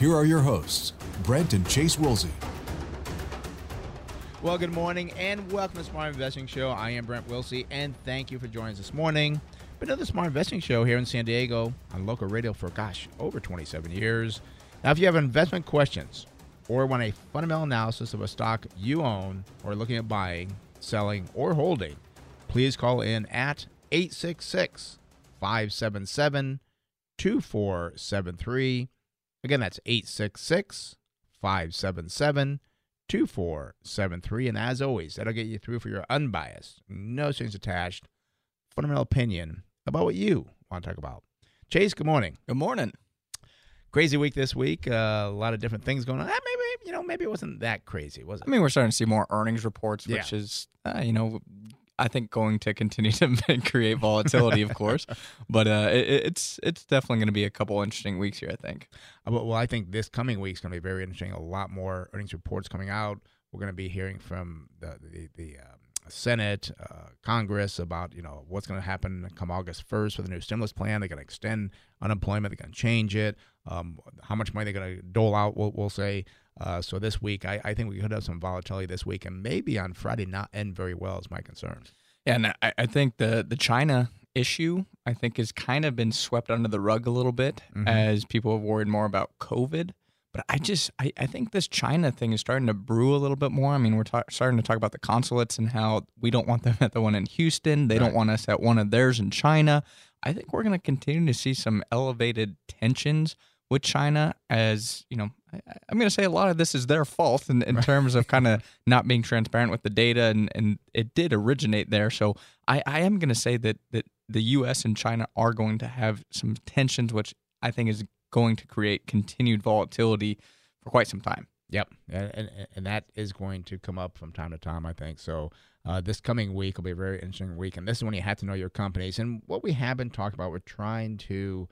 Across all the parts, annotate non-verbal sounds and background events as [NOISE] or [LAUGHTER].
here are your hosts, Brent and Chase Wilsey. Well, good morning and welcome to Smart Investing Show. I am Brent Wilsey, and thank you for joining us this morning. Another Smart Investing Show here in San Diego on local radio for, gosh, over 27 years. Now, if you have investment questions or want a fundamental analysis of a stock you own or looking at buying, selling, or holding, please call in at 866 577 2473. Again, that's 866 577 2473. And as always, that'll get you through for your unbiased, no strings attached, fundamental opinion about what you want to talk about. Chase, good morning. Good morning. Crazy week this week. Uh, a lot of different things going on. Eh, maybe, you know, maybe it wasn't that crazy, was it? I mean, we're starting to see more earnings reports, Yeah. which is, uh, you know, I think going to continue to [LAUGHS] create volatility, of course. But uh, it, it's it's definitely going to be a couple interesting weeks here. I think. Uh, Well, I think this coming week is going to be very interesting. A lot more earnings reports coming out. We're going to be hearing from the the, the um, Senate, uh, Congress about you know what's going to happen come August first with the new stimulus plan. They're going to extend unemployment. They're going to change it. Um, how much money they're going to dole out? We'll, we'll say. Uh, so this week, I, I think we could have some volatility this week, and maybe on Friday not end very well is my concern. Yeah, and I, I think the the China issue I think has kind of been swept under the rug a little bit Mhm. as people have worried more about COVID. But I just I, I think this China thing is starting to brew a little bit more. I mean, we're ta- starting to talk about the consulates and how we don't want them [LAUGHS] at the one in Houston. They Right. don't want us at one of theirs in China. I think we're going to continue to see some elevated tensions with China as, you know, I, I'm going to say a lot of this is their fault in, in terms of kind of [LAUGHS] not being transparent with the data, and, and it did originate there. So I, I am going to say that, that the U.S. and China are going to have some tensions, which I think is going to create continued volatility for quite some time. Yep, and, and and that is going to come up from time to time, I think. So uh, this coming week will be a very interesting week, and this is when you have to know your companies. And what we have been talking about, we're trying to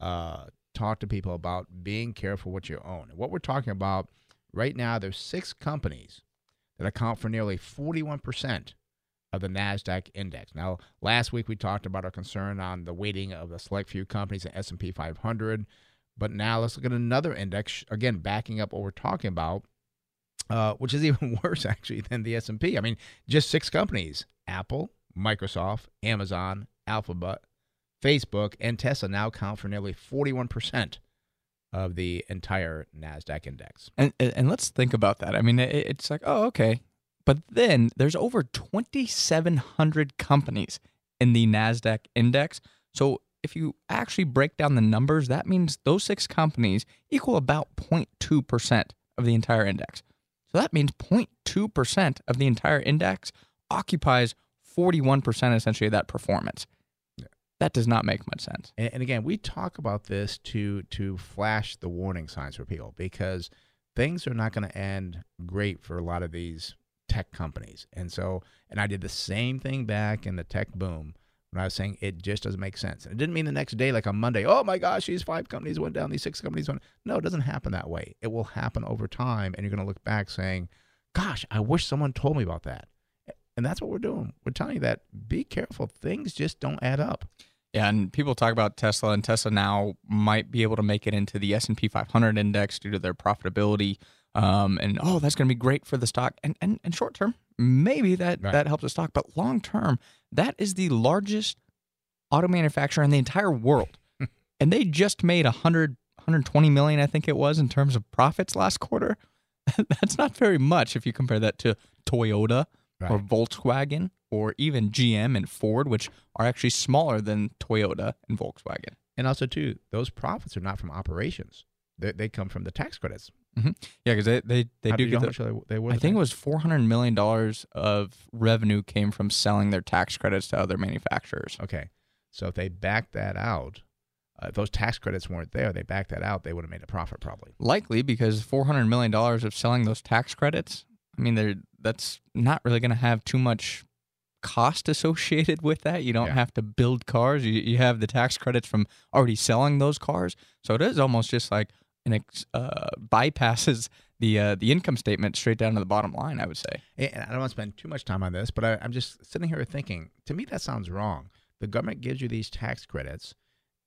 uh, talk to people about being careful what you own. What we're talking about right now, there's six companies that account for nearly 41 percent of the Nasdaq index. Now, last week we talked about our concern on the weighting of the select few companies in S&P 500. But now let's look at another index again, backing up what we're talking about, uh, which is [LAUGHS] even worse actually than the S&P. I mean, just six companies: Apple, Microsoft, Amazon, Alphabet, Facebook, and Tesla now account for nearly forty-one percent of the entire Nasdaq index. And and let's think about that. I mean, it's like, oh, okay, but then there's over 2,700 companies in the Nasdaq index. So if you actually break down the numbers, that means those six companies equal about 0.2 percent of the entire index. So that means 0.2 percent of the entire index occupies 41 percent essentially of that performance. That does not make much sense. And, and again, we talk about this to to flash the warning signs for people because things are not going to end great for a lot of these tech companies. And so, and I did the same thing back in the tech boom when I was saying it just doesn't make sense. And it didn't mean the next day, like on Monday, oh my gosh, these five companies went down, these six companies went. No, it doesn't happen that way. It will happen over time, and you're going to look back saying, gosh, I wish someone told me about that. And that's what we're doing. We're telling you that be careful. Things just don't add up. Yeah, and people talk about Tesla, and Tesla now might be able to make it into the S and P 500 index due to their profitability. Um, and oh, that's going to be great for the stock. And and, and short term, maybe that Right. that helps the stock, but long term, that is the largest auto manufacturer in the entire world, [LAUGHS] and they just made 100 120 million, I think it was, in terms of profits last quarter. [LAUGHS] that's not very much if you compare that to Toyota or Volkswagen or even GM and Ford, which are actually smaller than Toyota and Volkswagen. And also, too, those profits are not from operations; they, they come from the tax credits. Yeah, because they they, they do get the, much they, they were. I think it was four hundred million dollars of revenue came from selling their tax credits to other manufacturers. okay. So if they back that out, uh, if those tax credits weren't there, they backed that out, they would have made a profit probably. Likely because four hundred million dollars of selling those tax credits. I mean, they're that's not really going to have too much cost associated with that. You don't Yeah. have to build cars. You you have the tax credits from already selling those cars. So it is almost just like an ex, uh, bypasses the uh, the income statement straight down to the bottom line. I would say. And I don't want to spend too much time on this, but I, I'm just sitting here thinking. To me, that sounds wrong. The government gives you these tax credits,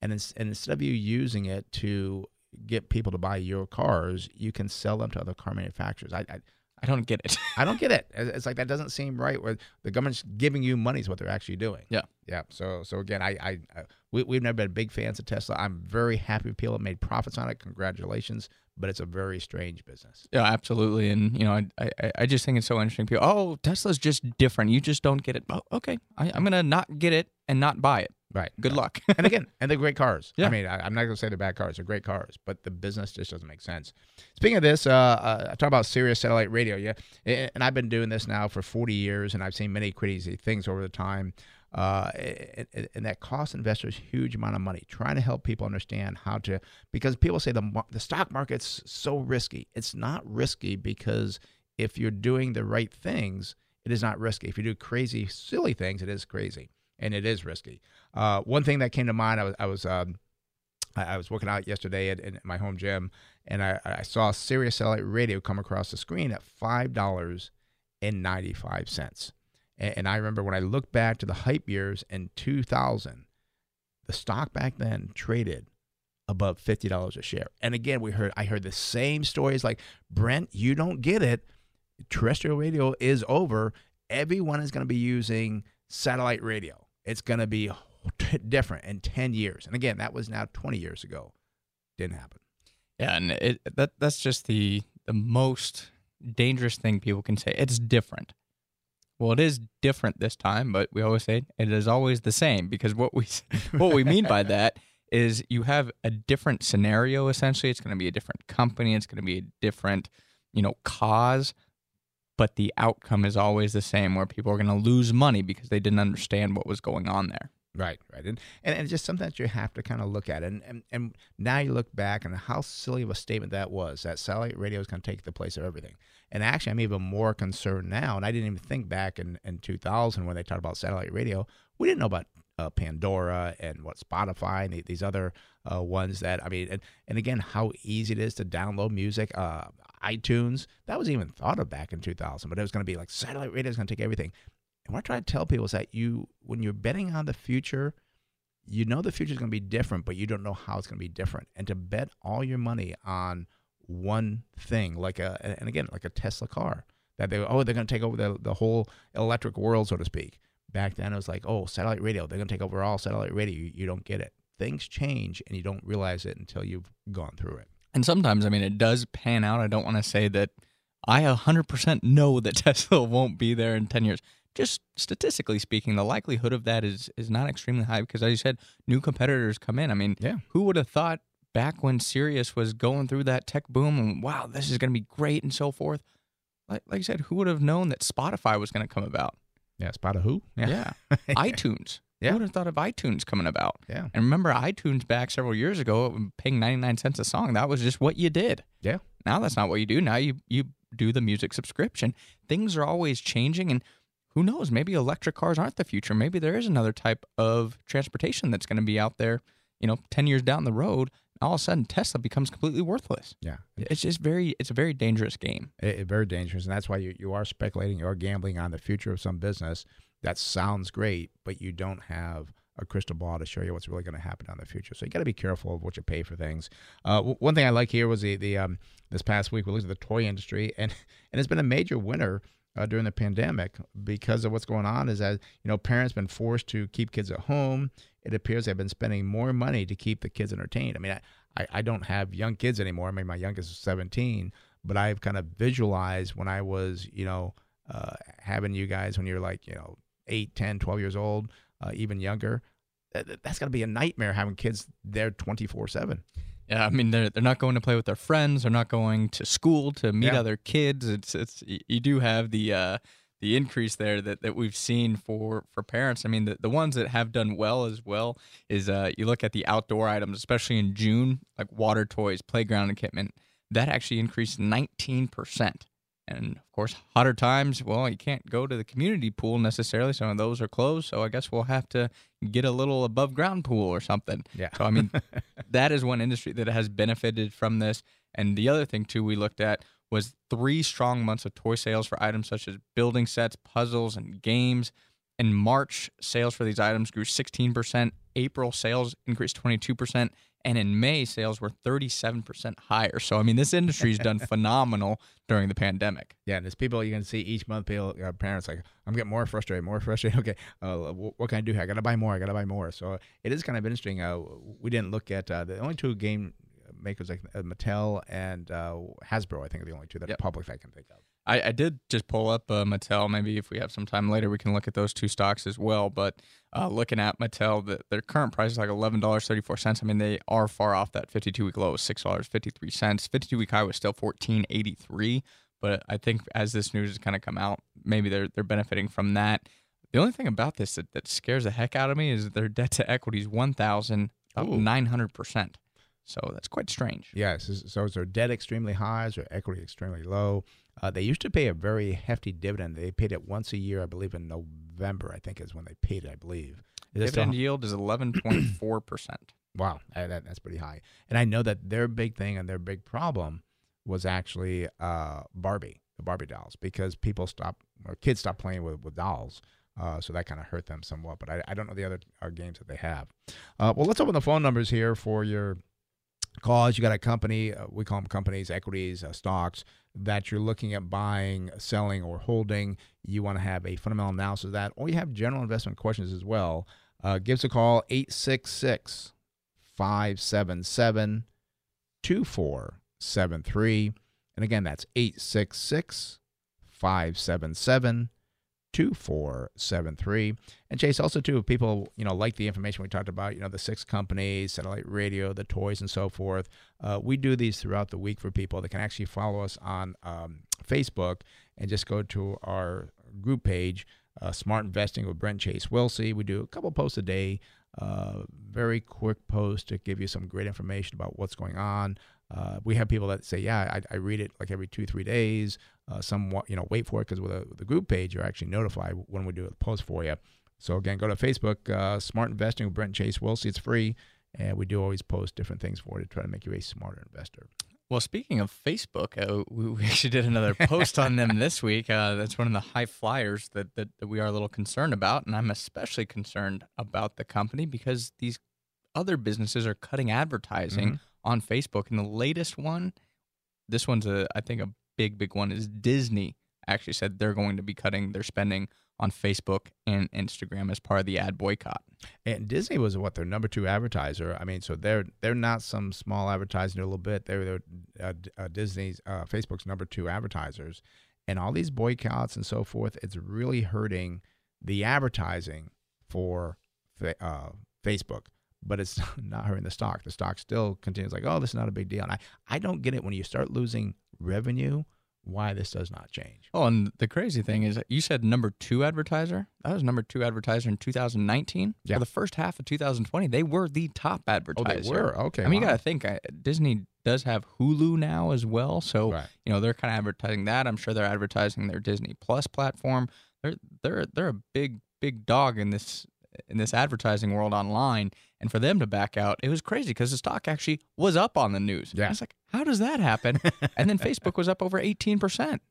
and, and instead of you using it to get people to buy your cars, you can sell them to other car manufacturers. I, I, I don't get it. I don't get it. [LAUGHS] It's like that doesn't seem right. Where the government's giving you money is what they're actually doing. Yeah. yeah. So so again, I I, I we, we've never been big fans of Tesla. I'm very happy people have made profits on it. Congratulations. But it's a very strange business. Yeah, absolutely. And you know, I, I I just think it's so interesting. People, oh, Tesla's just different. You just don't get it. Oh, okay, I, I'm gonna not get it and not buy it. Right. Good luck. and again, and they're great cars. Yeah. I mean, I, I'm not going to say they're bad cars. They're great cars, but the business just doesn't make sense. Speaking of this, uh, uh, I talk about Sirius satellite radio. Yeah, and I've been doing this now for 40 years, and I've seen many crazy things over the time. Uh, and, and- and that costs investors huge amount of money trying to help people understand how to because people say the the stock market's so risky. It's not risky because if you're doing the right things, it is not risky. If you do crazy, silly things, it is crazy and it is risky. Uh, one thing that came to mind, I was I was um, I, I was working out yesterday at, in my home gym, and I, I saw Sirius satellite radio come across the screen at five dollars and ninety five cents. And, I remember when I look back to the hype years in two thousand, the stock back then traded above fifty dollars a share. And again, we heard I heard the same stories like Brent, you don't get it. Terrestrial radio is over. Everyone is going to be using satellite radio. It's going to be different in 10 years. And again, that was now 20 years ago. Didn't happen. Yeah, and it that that's just the the most dangerous thing people can say. It's different. Well, it is different this time, but we always say it is always the same because what we what we mean by that [LAUGHS] is you have a different scenario essentially. It's going to be a different company, it's going to be a different, you know, cause, but the outcome is always the same where people are going to lose money because they didn't understand what was going on there. Right, right. And, and, and just something that you have to kind of look at. And, and, and now you look back and how silly of a statement that was that satellite radio is going to take the place of everything. And actually, I'm even more concerned now. And I didn't even think back in, in 2000 when they talked about satellite radio. We didn't know about uh, Pandora and what Spotify and these other uh, ones that, I mean, and, and again, how easy it is to download music. Uh, iTunes, that was even thought of back in 2000, but it was going to be like satellite radio is going to take everything. And what I try to tell people is that you, when you're betting on the future, you know the future is going to be different, but you don't know how it's going to be different. And to bet all your money on one thing, like a, and again, like a Tesla car, that they, oh, they're going to take over the, the whole electric world, so to speak. Back then, it was like, oh, satellite radio, they're going to take over all satellite radio. You, you don't get it. Things change, and you don't realize it until you've gone through it. And sometimes, I mean, it does pan out. I don't want to say that I 100% know that [LAUGHS] Tesla won't be there in 10 years. Just statistically speaking, the likelihood of that is is not extremely high because, as you said, new competitors come in. I mean, Yeah. who would have thought back when Sirius was going through that tech boom and wow, this is going to be great and so forth? Like, like I said, who would have known that Spotify was going to come about? Yeah, spot a who? [LAUGHS] Yeah. iTunes. Yeah. Who would have thought of iTunes coming about? Yeah. And remember iTunes back several years ago, paying 99 cents a song, that was just what you did. Yeah. Now that's not what you do. Now you you do the music subscription. Things are always changing and who knows, maybe electric cars aren't the future. Maybe there is another type of transportation that's going to be out there, you know, 10 years down the road. All of a sudden Tesla becomes completely worthless. Yeah. It's just very it's a very dangerous game. it, it- very dangerous, and that's why you, you are speculating, you are gambling on the future of some business. That sounds great, but you don't have a crystal ball to show you what's really going to happen on the future. So you got to be careful of what you pay for things. Uh, w- one thing I like here was the the um, this past week we looked at the toy industry, and [LAUGHS] and it's been a major winner. Uh, during the pandemic, because of what's going on, is that you know parents been forced to keep kids at home. It appears they've been spending more money to keep the kids entertained. I mean, I, I, don't have young kids anymore. I mean, my youngest is 17, but I've kind of visualized when I was, you know, uh, having you guys when you're like, you know, 8, 10, 12 years old, uh, even younger. That, that's got to be a nightmare having kids there 24 7. Yeah, I mean they're they're not going to play with their friends. They're not going to school to meet Yeah. other kids. It's it's you do have the uh, the increase there that, that we've seen for for parents. I mean, the, the ones that have done well as well is uh, you look at the outdoor items, especially in June, like water toys, playground equipment, that actually increased 19%. And of course, hotter times, well, you can't go to the community pool necessarily. Some of those are closed. So I guess we'll have to get a little above ground pool or something. Yeah. So, I mean, [LAUGHS] that is one industry that has benefited from this. And the other thing, too, we looked at was three strong months of toy sales for items such as building sets, puzzles, and games. In March, sales for these items grew 16%. April sales increased 22%. And in May, sales were 37% higher. So, I mean, this industry's done [LAUGHS] phenomenal during the pandemic. Yeah, and there's people you can see each month. People, uh, parents like, I'm getting more frustrated, more frustrated. [LAUGHS] Okay, uh, wh- what can I do here? I got to buy more. I got to buy more. So it is kind of interesting. Uh, we didn't look at uh, the only two game makers like uh, Mattel and uh, Hasbro. I think are the only two that Yep. are public I can think of. I, I did just pull up uh, Mattel. Maybe if we have some time later, we can look at those two stocks as well. But uh, looking at Mattel, the, their current price is like eleven dollars thirty four cents. I mean, they are far off that fifty two week low of six dollars fifty three cents. Fifty two week high was still fourteen eighty three. But I think as this news has kind of come out, maybe they're they're benefiting from that. The only thing about this that, that scares the heck out of me is their debt to equity is one thousand nine hundred percent. So that's quite strange. Yes. So is their debt extremely high? Is their equity extremely low? Uh, they used to pay a very hefty dividend. They paid it once a year, I believe, in November. I think is when they paid it. I believe. Is it still- Dividend yield is eleven point four percent. [CLEARS THROAT] Wow, that, that- that's pretty high. And I know that their big thing and their big problem was actually uh, Barbie, the Barbie dolls, because people stopped or kids stopped playing with, with dolls. Uh, so that kind of hurt them somewhat. But I, I don't know the other uh, games that they have. Uh, well, let's open the phone numbers here for your calls. You got a company, uh, we call them companies, equities, uh, stocks that you're looking at buying, selling, or holding. You want to have a fundamental analysis of that, or you have general investment questions as well. Uh, give us a call 866 577 2473. And again, that's 866 577 2473. And Chase, also too, if people, you know, like the information we talked about, you know, the six companies, satellite radio, the toys and so forth, uh, we do these throughout the week for people that can actually follow us on um, Facebook and just go to our group page, uh, Smart Investing with Brent Chase Wilsey. We do a couple posts a day, uh, very quick posts to give you some great information about what's going on. Uh, we have people that say, "Yeah, I, I read it like every two, three days." Uh, some, you know, wait for it because with, with the group page, you're actually notified when we do a post for you. So again, go to Facebook, uh, Smart Investing with Brent Chase Wilsey. It's free, and we do always post different things for you to try to make you a smarter investor. Well, speaking of Facebook, uh, we, actually did another post on them [LAUGHS] this week. Uh, that's one of the high flyers that, that, that we are a little concerned about. And I'm especially concerned about the company because these other businesses are cutting advertising Mhm. on Facebook. And the latest one, this one's a, I think a big, big one, is Disney actually said they're going to be cutting their spending on Facebook and Instagram as part of the ad boycott. And Disney was what their number two advertiser. I mean, so they're they're not some small advertiser a little bit. They're, they're uh, uh, Disney's uh, Facebook's number two advertisers, and all these boycotts and so forth. It's really hurting the advertising for uh, Facebook, but it's [LAUGHS] not hurting the stock. The stock still continues like, oh, this is not a big deal. And I I don't get it when you start losing revenue. Why this does not change? Oh, and the crazy thing is, you said number two advertiser. That was number two advertiser in 2019. Yeah. For the first half of 2020, they were the top advertiser. Oh, they were okay. I mean, you got to think uh, Disney does have Hulu now as well, so Right. you know they're kind of advertising that. I'm sure they're advertising their Disney Plus platform. They're they're they're a big big dog in this in this advertising world online, and for them to back out, it was crazy because the stock actually was up on the news. Yeah. it's like how does that happen? [LAUGHS] and then Facebook was up over 18 percent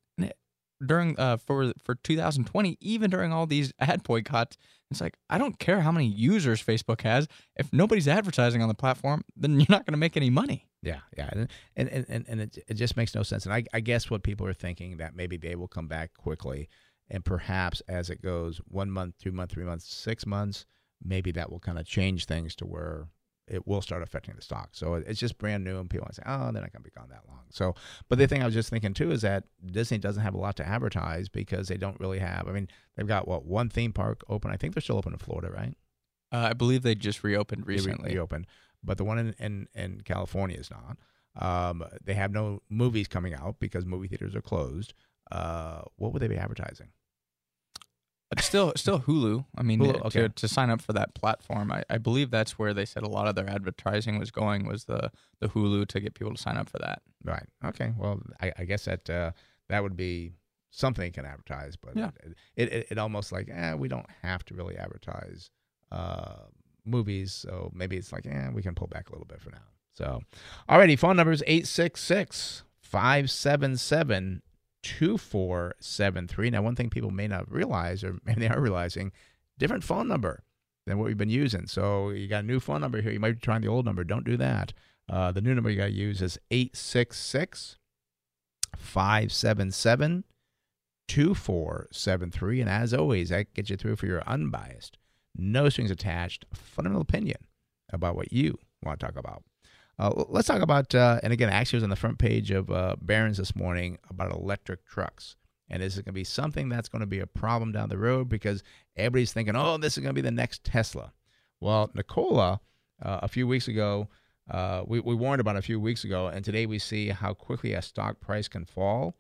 during uh for for 2020 even during all these ad boycotts it's like i don't care how many users facebook has if nobody's advertising on the platform then you're not going to make any money Yeah, yeah, and and and, and, it, it just makes no sense. And I, I guess what people are thinking that maybe they will come back quickly, and perhaps as it goes one month, two months, three months, six months, maybe that will kind of change things to where it will start affecting the stock. So it's just brand new, and people say, oh, they're not going to be gone that long. So, but the thing I was just thinking too is that Disney doesn't have a lot to advertise because they don't really have. I mean, they've got what one theme park open. I think they're still open in Florida, right? uh, i believe they just reopened They re- recently reopened, but the one in, in, in California is not. Um, they have no movies coming out because movie theaters are closed. Uh, what would they be advertising? But still, still Hulu. I mean, Hulu, okay. to, to sign up for that platform, I, I believe that's where they said a lot of their advertising was going was the the Hulu to get people to sign up for that. Right. Okay. Well, I, I guess that uh, that would be something you can advertise, but Yeah. it, it it almost like eh, we don't have to really advertise uh, movies, so maybe it's like eh, we can pull back a little bit for now. So, alrighty, phone number is 866 577 2473. Now, one thing people may not realize, or maybe they are realizing, different phone number than what we've been using. So, you got a new phone number here. You might be trying the old number. Don't do that. Uh, the new number you got to use is 866 577 2473. And as always, that gets you through for your unbiased, no strings attached, fundamental opinion about what you want to talk about. Uh, let's talk about, uh, and again, actually, was on the front page of uh, Barron's this morning about electric trucks. And this is going to be something that's going to be a problem down the road because everybody's thinking, oh, this is going to be the next Tesla. Well, Nikola, uh, a few weeks ago, uh, we, we warned about a few weeks ago, and today we see how quickly a stock price can fall.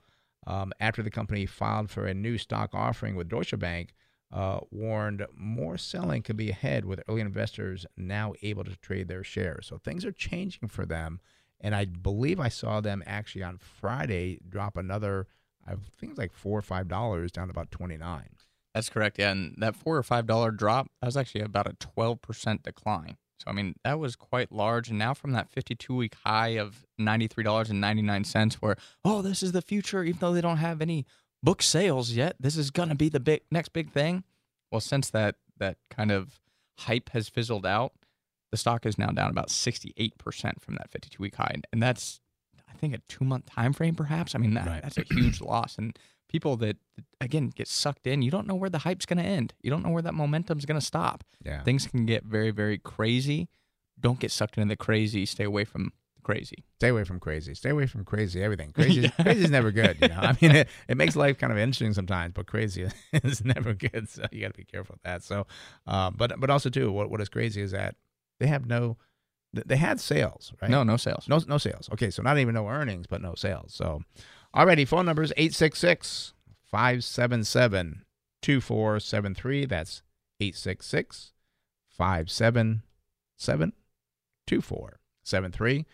Um, after the company filed for a new stock offering with Deutsche Bank, uh, warned more selling could be ahead with early investors now able to trade their shares. So things are changing for them. And I believe I saw them actually on Friday drop another, I think it's like four or five dollars down to about 29. That's correct. Yeah, and that four or five dollar drop that was actually about a twelve percent decline. So I mean that was quite large. And now from that fifty two week high of ninety three dollars and ninety nine cents, where oh this is the future, even though they don't have any book sales yet, this is gonna be the big next big thing. Well, since that that kind of hype has fizzled out, the stock is now down about sixty eight percent from that fifty two week high, and that's I think a two month time frame, perhaps. I mean that, Right. that's a huge [CLEARS THROAT] loss, and people that again get sucked in, you don't know where the hype's going to end. You don't know where that momentum's going to stop. Yeah. Things can get very very crazy. Don't get sucked into the crazy. Stay away from crazy. Stay away from crazy. Stay away from crazy everything. [LAUGHS] Crazy, Yeah. crazy is never good. You know, I mean, it, it makes life kind of interesting sometimes, but crazy [LAUGHS] is never good. So you got to be careful with that. So, um, but but also too, what what is crazy is that they have no, they had sales, right? No, no sales. no no sales. Okay, so not even no earnings, but no sales. So, already phone numbers 866 577 2473. That's 866 577 2473.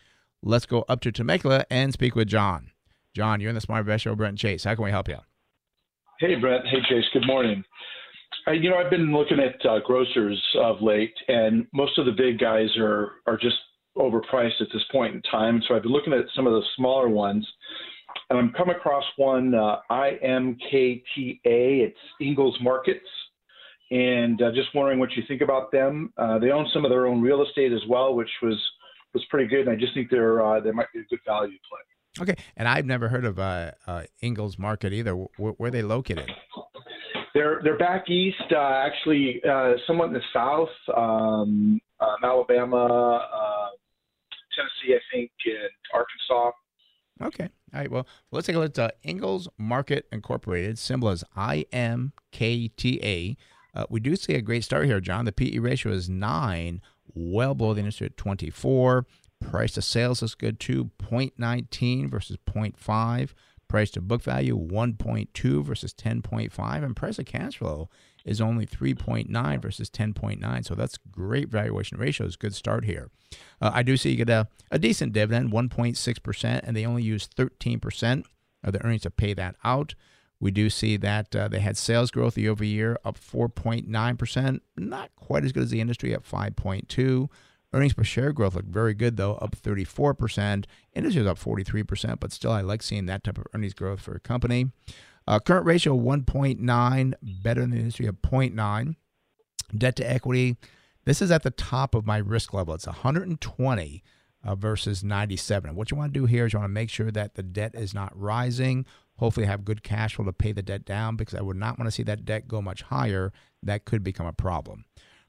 Let's go up to Temecula and speak with John. John, you're in the Smart Invest Show, Brent Chase. How can we help you? Hey, Brett. Hey, Chase. Good morning. Uh, you know, I've been looking at uh, grocers of late, and most of the big guys are are just overpriced at this point in time. So I've been looking at some of the smaller ones, and I'm come across one uh, IMKTA. It's Ingles Markets, and uh, just wondering what you think about them. Uh, they own some of their own real estate as well, which was was pretty good. And I just think they're uh, they might be a good value play. Okay, and I've never heard of uh, uh, Ingles Market either. Where, where are they located? They're they're back east, uh, actually, uh, somewhat in the south, um, um, Alabama, uh, Tennessee, I think, and Arkansas. Okay. All right. Well, let's take a look at uh, Ingles Market Incorporated. Symbol is IMKTA. Uh, we do see a great start here, John. The PE ratio is nine, well below the industry at 24. Price to sales is good too, 0.19 versus 0.5. Price to book value 1.2 versus 10.5, and price to cash flow is only 3.9 versus 10.9. So that's great valuation ratios. Good start here. Uh, I do see you get a, a decent dividend, 1.6%, and they only use 13% of the earnings to pay that out. We do see that uh, they had sales growth year over year up 4.9%, not quite as good as the industry at 5.2. Earnings per share growth looked very good though, up 34%. Industry was up 43%, but still I like seeing that type of earnings growth for a company. Uh, current ratio 1.9, better than the industry of 0.9. Debt to equity, this is at the top of my risk level. It's 120 uh, versus 97. And what you want to do here is you want to make sure that the debt is not rising. Hopefully, have good cash flow to pay the debt down because I would not want to see that debt go much higher. That could become a problem.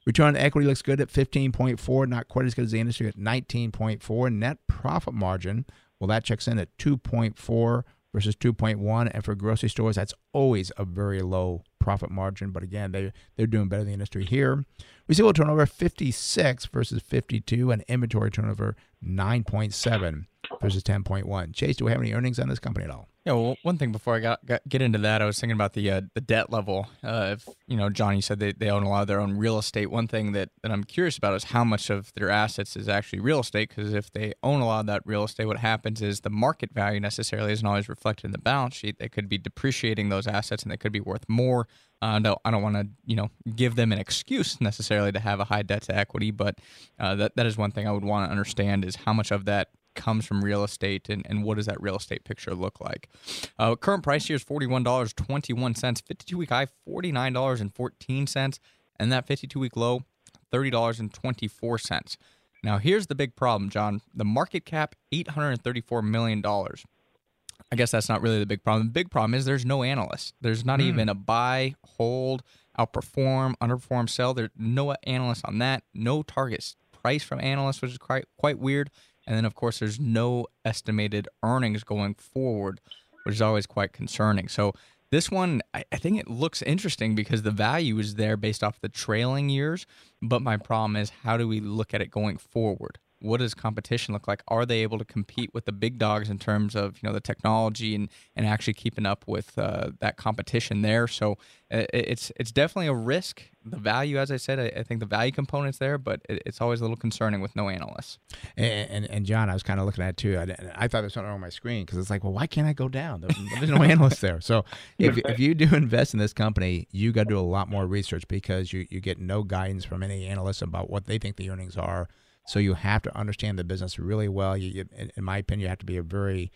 Return on equity looks good at 15.4, not quite as good as the industry at 19.4. Net profit margin, well, that checks in at 2.4 versus 2.1. And for grocery stores, that's always a very low profit margin. But again, they, they're doing better than the industry here. Receivable turnover 56 versus 52, and inventory turnover 9.7 versus 10.1. Chase, do we have any earnings on this company at all? Yeah, well, one thing before I got, got get into that, I was thinking about the uh, the debt level. Uh, if you know, Johnny said they, they own a lot of their own real estate. One thing that, that I'm curious about is how much of their assets is actually real estate. Because if they own a lot of that real estate, what happens is the market value necessarily isn't always reflected in the balance sheet. They could be depreciating those assets, and they could be worth more. Uh, no, I don't want to, you know, give them an excuse necessarily to have a high debt to equity, but uh, that that is one thing I would want to understand is how much of that comes from real estate and, and what does that real estate picture look like. Uh, current price here is $41.21, 52 week high $49.14, and that 52 week low $30.24. Now, here's the big problem, John. The market cap, $834 million. I guess that's not really the big problem. The big problem is there's no analyst. There's not mm. even a buy, hold, outperform, underperform, sell. There's no analyst on that. No target price from analysts, which is quite quite weird. And then, of course, there's no estimated earnings going forward, which is always quite concerning. So, this one, I, I think it looks interesting because the value is there based off the trailing years. But my problem is, how do we look at it going forward? What does competition look like? Are they able to compete with the big dogs in terms of you know the technology and and actually keeping up with uh, that competition there? So uh, it's it's definitely a risk. The value, as I said, I, I think the value component's there, but it, it's always a little concerning with no analysts. And and, and John, I was kind of looking at it too. I, I thought there's something on my screen because it's like, well, why can't I go down? There's, there's no analyst there. So [LAUGHS] if if you do invest in this company, you got to do a lot more research because you you get no guidance from any analyst about what they think the earnings are so you have to understand the business really well. You, you, in my opinion, you have to be a very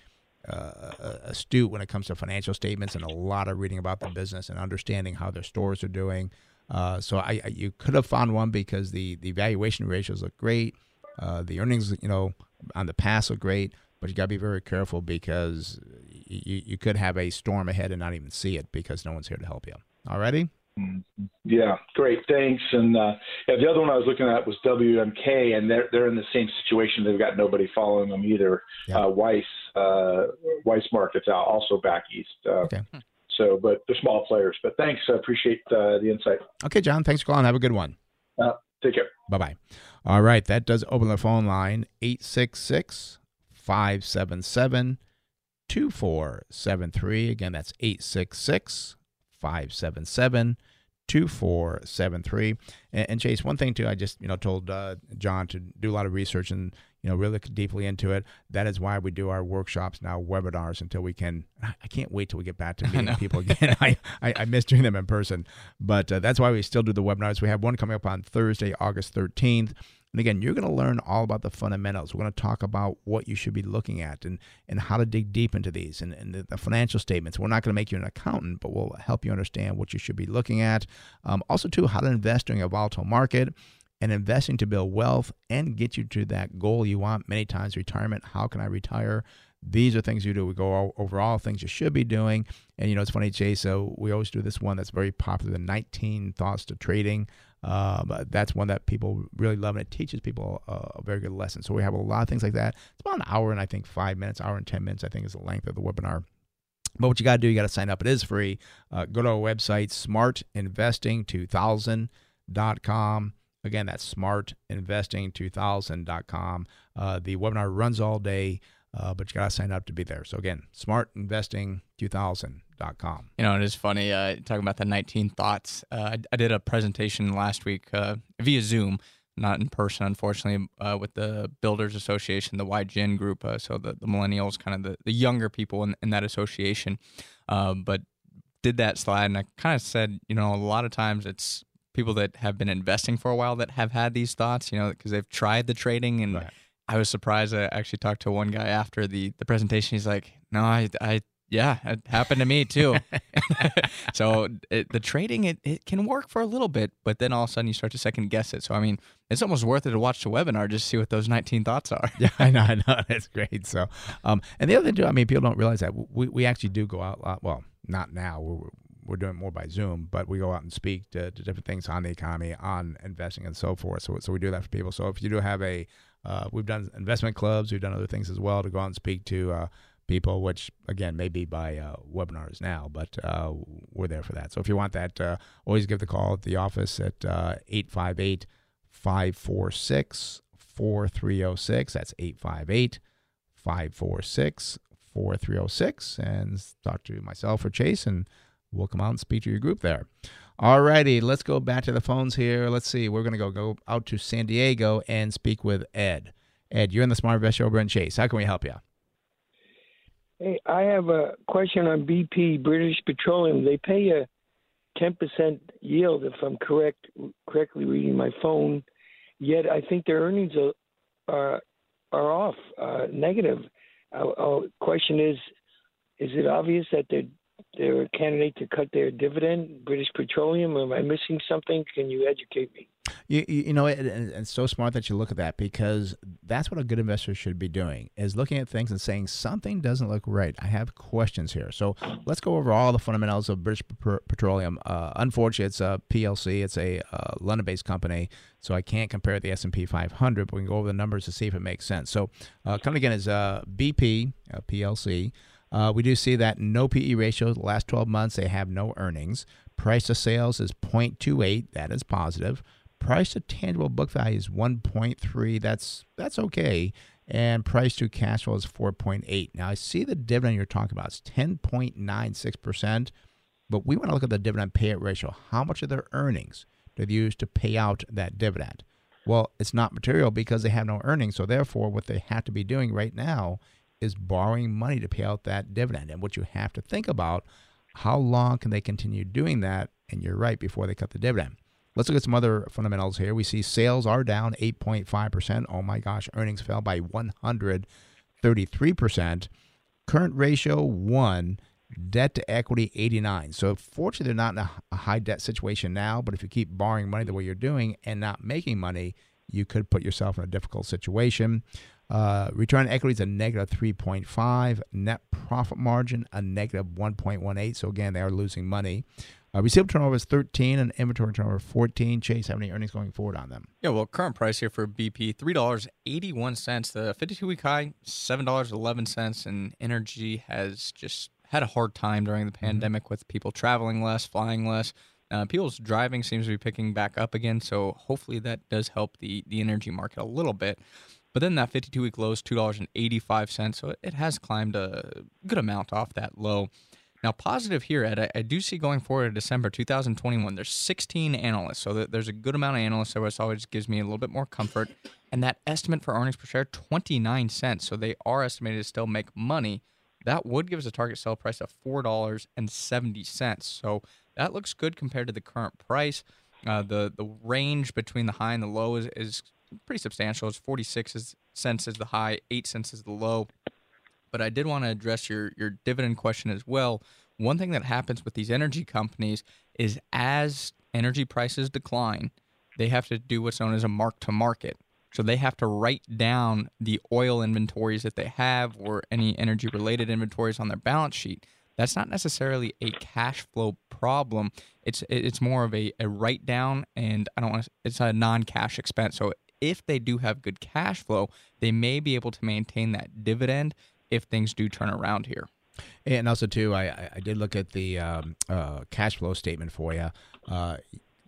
uh, astute when it comes to financial statements and a lot of reading about the business and understanding how their stores are doing. Uh, so I, I, you could have found one because the the valuation ratios look great, uh, the earnings you know on the past look great, but you got to be very careful because you you could have a storm ahead and not even see it because no one's here to help you. Alrighty. Yeah, great, thanks. And uh, yeah, the other one I was looking at was WMK, and they're they're in the same situation. They've got nobody following them either. Yeah. Uh, Weis uh, Weis Markets out also back east. Uh, okay. So, but they're small players. But thanks, I appreciate uh, the insight. Okay, John, thanks for calling. Have a good one. Uh, take care. Bye bye. All right, that does open the phone line 866 577 2473. Again, that's 866 577 2473. And, Chase, one thing too, I just, you know, told uh, John to do a lot of research and, you know, really look deeply into it. That is why we do our workshops now, webinars, until we can. I can't wait till we get back to [LAUGHS] meeting people again. [LAUGHS] I, I, I, miss doing them in person. But uh, that's why we still do the webinars. We have one coming up on Thursday, August 13th. And again, you're going to learn all about the fundamentals. We're going to talk about what you should be looking at and, and how to dig deep into these and, and the, the financial statements. We're not going to make you an accountant, but we'll help you understand what you should be looking at. Um, also, too, how to invest during a volatile market and investing to build wealth and get you to that goal you want many times retirement. How can I retire? These are things you do. We go over all things you should be doing. And you know, it's funny, Jay. So we always do this one that's very popular the 19 Thoughts to Trading. Um, that's one that people really love, and it teaches people a, a, very good lesson. So we have a lot of things like that. It's about an hour and I think five minutes, hour and 10 minutes, I think is the length of the webinar. But what you got to do, you got to sign up. It is free. Uh, go to our website, smartinvesting2000.com. Again, that's smartinvesting2000.com. Uh, the webinar runs all day uh, but you got to sign up to be there. So again, smartinvesting2000.com. You know, it is funny uh, talking about the 19 thoughts. Uh, I, I, did a presentation last week uh, via Zoom, not in person, unfortunately, uh, with the Builders Association, the YGen group. Uh, so the, the millennials, kind of the, the younger people in, in that association. but did that slide, and I kind of said, you know, a lot of times it's people that have been investing for a while that have had these thoughts, you know, because they've tried the trading and. Right I was surprised. I actually talked to one guy after the the presentation. He's like, "No, I, I yeah, it happened to me too." [LAUGHS] so it, the trading it, it can work for a little bit, but then all of a sudden you start to second guess it. So I mean, it's almost worth it to watch the webinar just to see what those 19 thoughts are. [LAUGHS] yeah, I know, I know, [LAUGHS] that's great. So, um, and the other thing too, I mean, people don't realize that we we actually do go out. A lot, well, not now. We're we're doing more by Zoom, but we go out and speak to, to different things on the economy, on investing, and so forth. So, so we do that for people. So if you do have a uh, we've done investment clubs. We've done other things as well to go out and speak to uh, people, which again may be by uh, webinars now, but uh, we're there for that. So if you want that, uh, always give the call at the office at uh, 858 546 4306. That's 858 546 4306 and talk to myself or Chase, and we'll come out and speak to your group there. All righty, let's go back to the phones here. Let's see. We're going to go go out to San Diego and speak with Ed. Ed, you're in the Smart Invest Show, Brent Chase. How can we help you? Hey, I have a question on BP, British Petroleum. They pay a 10% yield, if I'm correct, correctly reading my phone. Yet I think their earnings are are, are off, uh, negative. Our, our question is: Is it obvious that they're they're a candidate to cut their dividend? British Petroleum? Am I missing something? Can you educate me? You, you know, it, it's so smart that you look at that because that's what a good investor should be doing is looking at things and saying something doesn't look right. I have questions here. So let's go over all the fundamentals of British Petroleum. Uh, unfortunately, it's a PLC. It's a uh, London-based company, so I can't compare the S&P 500. But we can go over the numbers to see if it makes sense. So, uh, company again is uh, BP uh, PLC. Uh, we do see that no PE ratio. The last 12 months, they have no earnings. Price to sales is 0.28. That is positive. Price to tangible book value is 1.3. That's that's okay. And price to cash flow is 4.8. Now I see the dividend you're talking about. It's 10.96%. But we want to look at the dividend payout ratio. How much of their earnings do they use to pay out that dividend? Well, it's not material because they have no earnings. So therefore, what they have to be doing right now is borrowing money to pay out that dividend. And what you have to think about, how long can they continue doing that? And you're right, before they cut the dividend. Let's look at some other fundamentals here. We see sales are down 8.5%. Oh my gosh, earnings fell by 133%. Current ratio 1, debt to equity 89. So fortunately they're not in a high debt situation now, but if you keep borrowing money the way you're doing and not making money, you could put yourself in a difficult situation. Uh, return on equity is a negative 3.5. Net profit margin a negative 1.18. So again, they are losing money. Uh, receivable turnover is 13 and inventory turnover 14. Chase, how many earnings going forward on them? Yeah, well, current price here for BP $3.81. The 52 week high, $7.11. And energy has just had a hard time during the mm-hmm. pandemic mm-hmm. with people traveling less, flying less. Uh, people's driving seems to be picking back up again, so hopefully that does help the the energy market a little bit. But then that 52 week low is $2.85, so it has climbed a good amount off that low. Now, positive here, Ed, I, do see going forward in December 2021, there's 16 analysts. So there's a good amount of analysts, so it always gives me a little bit more comfort. And that estimate for earnings per share, 29 cents. So they are estimated to still make money. That would give us a target sell price of $4.70. So that looks good compared to the current price. Uh, the the range between the high and the low is, is pretty substantial. It's 46 cents is the high, 8 cents is the low but I did want to address your your dividend question as well. One thing that happens with these energy companies is as energy prices decline, they have to do what's known as a mark to market. So they have to write down the oil inventories that they have or any energy related inventories on their balance sheet. That's not necessarily a cash flow problem. It's it's more of a, a write down and I don't want to it's a non-cash expense. So if they do have good cash flow, they may be able to maintain that dividend if things do turn around here. And also, too, I, I did look at the um, uh, cash flow statement for you. Uh,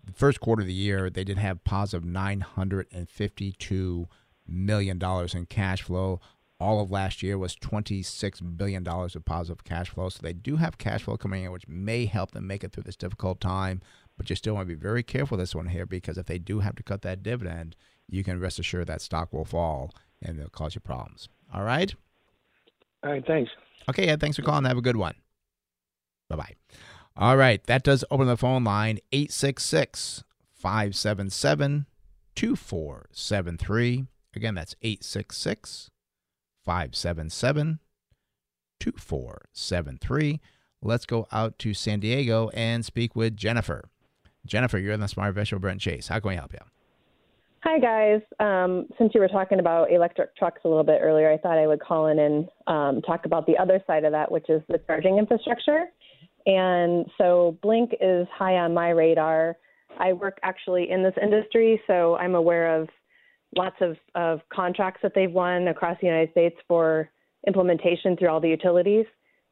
the first quarter of the year, they did have positive $952 million in cash flow. All of last year was $26 billion of positive cash flow. So they do have cash flow coming in, which may help them make it through this difficult time. But you still want to be very careful this one here because if they do have to cut that dividend, you can rest assured that stock will fall and it'll cause you problems. All right? All right, thanks. Okay, Ed, thanks for calling. Have a good one. Bye bye. All right, that does open the phone line 866 577 2473. Again, that's 866 577 2473. Let's go out to San Diego and speak with Jennifer. Jennifer, you're in the Smart Visual Brent Chase. How can we help you? Hi, guys. Um, since you were talking about electric trucks a little bit earlier, I thought I would call in and um, talk about the other side of that, which is the charging infrastructure. And so Blink is high on my radar. I work actually in this industry, so I'm aware of lots of, of contracts that they've won across the United States for implementation through all the utilities.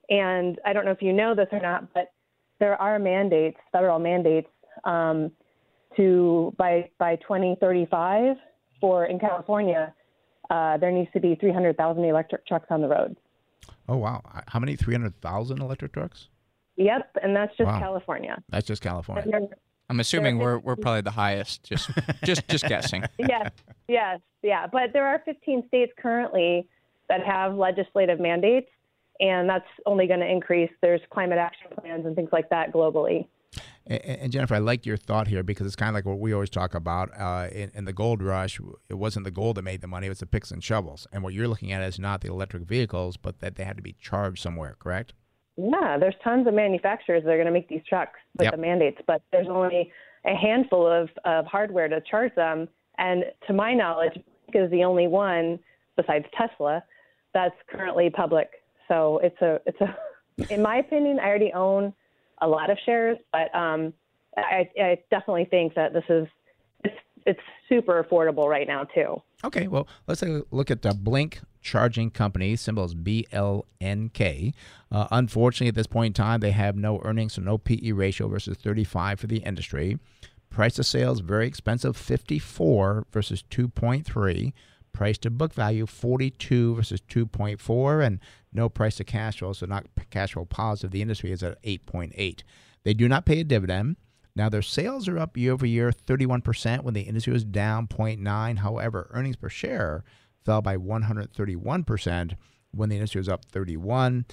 And I don't know if you know this or not, but there are mandates, federal mandates. Um, to by by 2035 for in California, uh, there needs to be 300,000 electric trucks on the road. Oh wow! How many? Three hundred thousand electric trucks? Yep, and that's just Wow. California. That's just California. I'm assuming we're we're probably the highest. Just just just guessing. [LAUGHS] yes, yes, yeah. But there are 15 states currently that have legislative mandates, and that's only going to increase. There's climate action plans and things like that globally. And, and Jennifer, I like your thought here because it's kind of like what we always talk about uh, in, in the gold rush. It wasn't the gold that made the money; it was the picks and shovels. And what you're looking at is not the electric vehicles, but that they had to be charged somewhere. Correct? Yeah, there's tons of manufacturers that are going to make these trucks with Yep. the mandates, but there's only a handful of, of hardware to charge them. And to my knowledge, Blink is the only one besides Tesla that's currently public. So it's a it's a [LAUGHS] in my opinion, I already own a lot of shares, but um, I, I definitely think that this is it's it's super affordable right now too. Okay, well, let's take a look at the Blink Charging Company, symbol is BLNK. Uh, unfortunately, at this point in time, they have no earnings, so no PE ratio versus 35 for the industry. Price of sales very expensive, 54 versus 2.3. Price to book value 42 versus 2.4, and no price to cash flow, so not cash flow positive. The industry is at 8.8. They do not pay a dividend. Now their sales are up year over year 31% when the industry was down 0.9. However, earnings per share fell by 131% when the industry was up 31.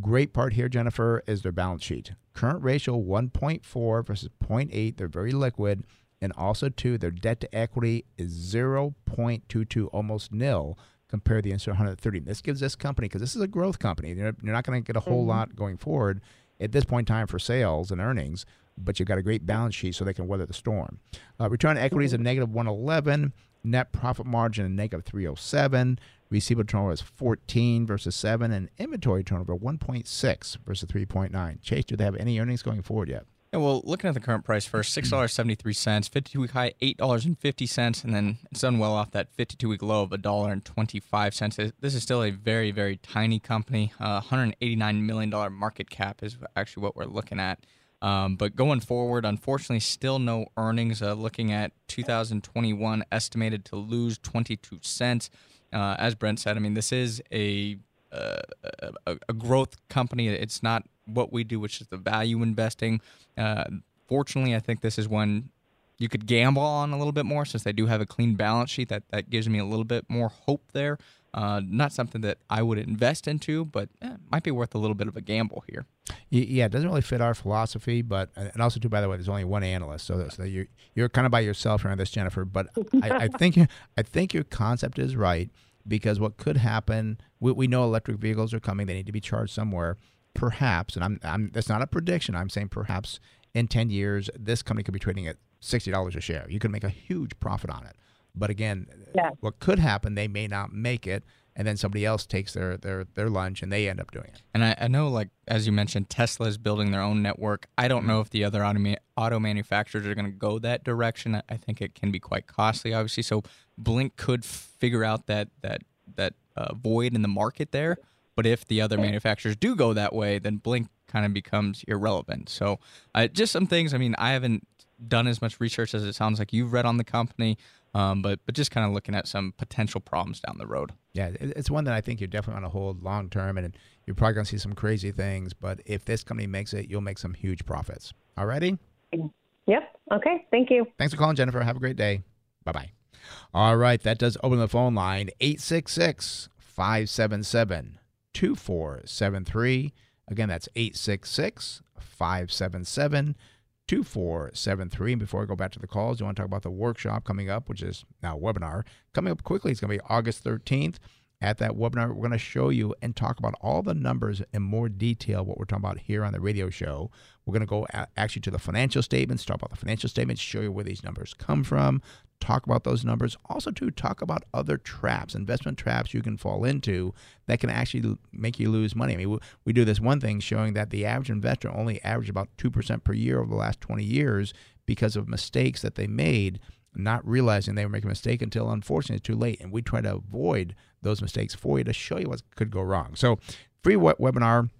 Great part here, Jennifer, is their balance sheet. Current ratio 1.4 versus 0.8. They're very liquid. And also, too, their debt to equity is 0.22, almost nil, compared to the industry 130. This gives this company, because this is a growth company, you're, you're not going to get a whole lot going forward at this point in time for sales and earnings, but you've got a great balance sheet so they can weather the storm. Uh, return on equity is a negative 111. Net profit margin a negative 307. Receivable turnover is 14 versus 7, and inventory turnover 1.6 versus 3.9. Chase, do they have any earnings going forward yet? Yeah, well, looking at the current price first, [CLEARS THROAT] six dollars seventy three cents, fifty two week high eight dollars and fifty cents, and then it's done well off that fifty two week low of a dollar and twenty five cents. This is still a very very tiny company. Uh, one hundred eighty nine million dollar market cap is actually what we're looking at. Um, but going forward, unfortunately, still no earnings. Uh, looking at 2021, estimated to lose 22 cents. Uh, as Brent said, I mean, this is a a, a growth company. It's not what we do, which is the value investing. Uh, fortunately, I think this is one you could gamble on a little bit more since they do have a clean balance sheet. That that gives me a little bit more hope there. Uh, not something that I would invest into, but eh, might be worth a little bit of a gamble here. Yeah, it doesn't really fit our philosophy, but and also too, by the way, there's only one analyst, so, so you're you're kind of by yourself around this, Jennifer. But I, I think I think your concept is right because what could happen, we, we know electric vehicles are coming; they need to be charged somewhere. Perhaps, and I'm I'm that's not a prediction. I'm saying perhaps in ten years, this company could be trading at sixty dollars a share. You could make a huge profit on it. But again, Yeah. what could happen, they may not make it, and then somebody else takes their their their lunch and they end up doing it. And I, I know, like as you mentioned, Tesla is building their own network. I don't mm-hmm. know if the other auto, ma- auto manufacturers are going to go that direction. I- think it can be quite costly, obviously. So Blink could figure out that that that uh, void in the market there. But if the other manufacturers do go that way, then Blink kind of becomes irrelevant. So uh, just some things. I mean, I haven't done as much research as it sounds like you've read on the company, um, but but just kind of looking at some potential problems down the road. Yeah, it's one that I think you're definitely want to hold long term, and you're probably going to see some crazy things. But if this company makes it, you'll make some huge profits. Alrighty? Yep. Okay. Thank you. Thanks for calling, Jennifer. Have a great day. Bye bye. All right, that does open the phone line 866 577 2473. Again, that's 866 577 2473. And before I go back to the calls, you want to talk about the workshop coming up, which is now a webinar. Coming up quickly, it's going to be August 13th. At that webinar, we're going to show you and talk about all the numbers in more detail, what we're talking about here on the radio show. We're going to go actually to the financial statements, talk about the financial statements, show you where these numbers come from, talk about those numbers. Also, to talk about other traps, investment traps you can fall into that can actually make you lose money. I mean, we, we do this one thing showing that the average investor only averaged about 2% per year over the last 20 years because of mistakes that they made not realizing they were making a mistake until unfortunately it's too late. And we try to avoid those mistakes for you to show you what could go wrong. So, free we- webinar,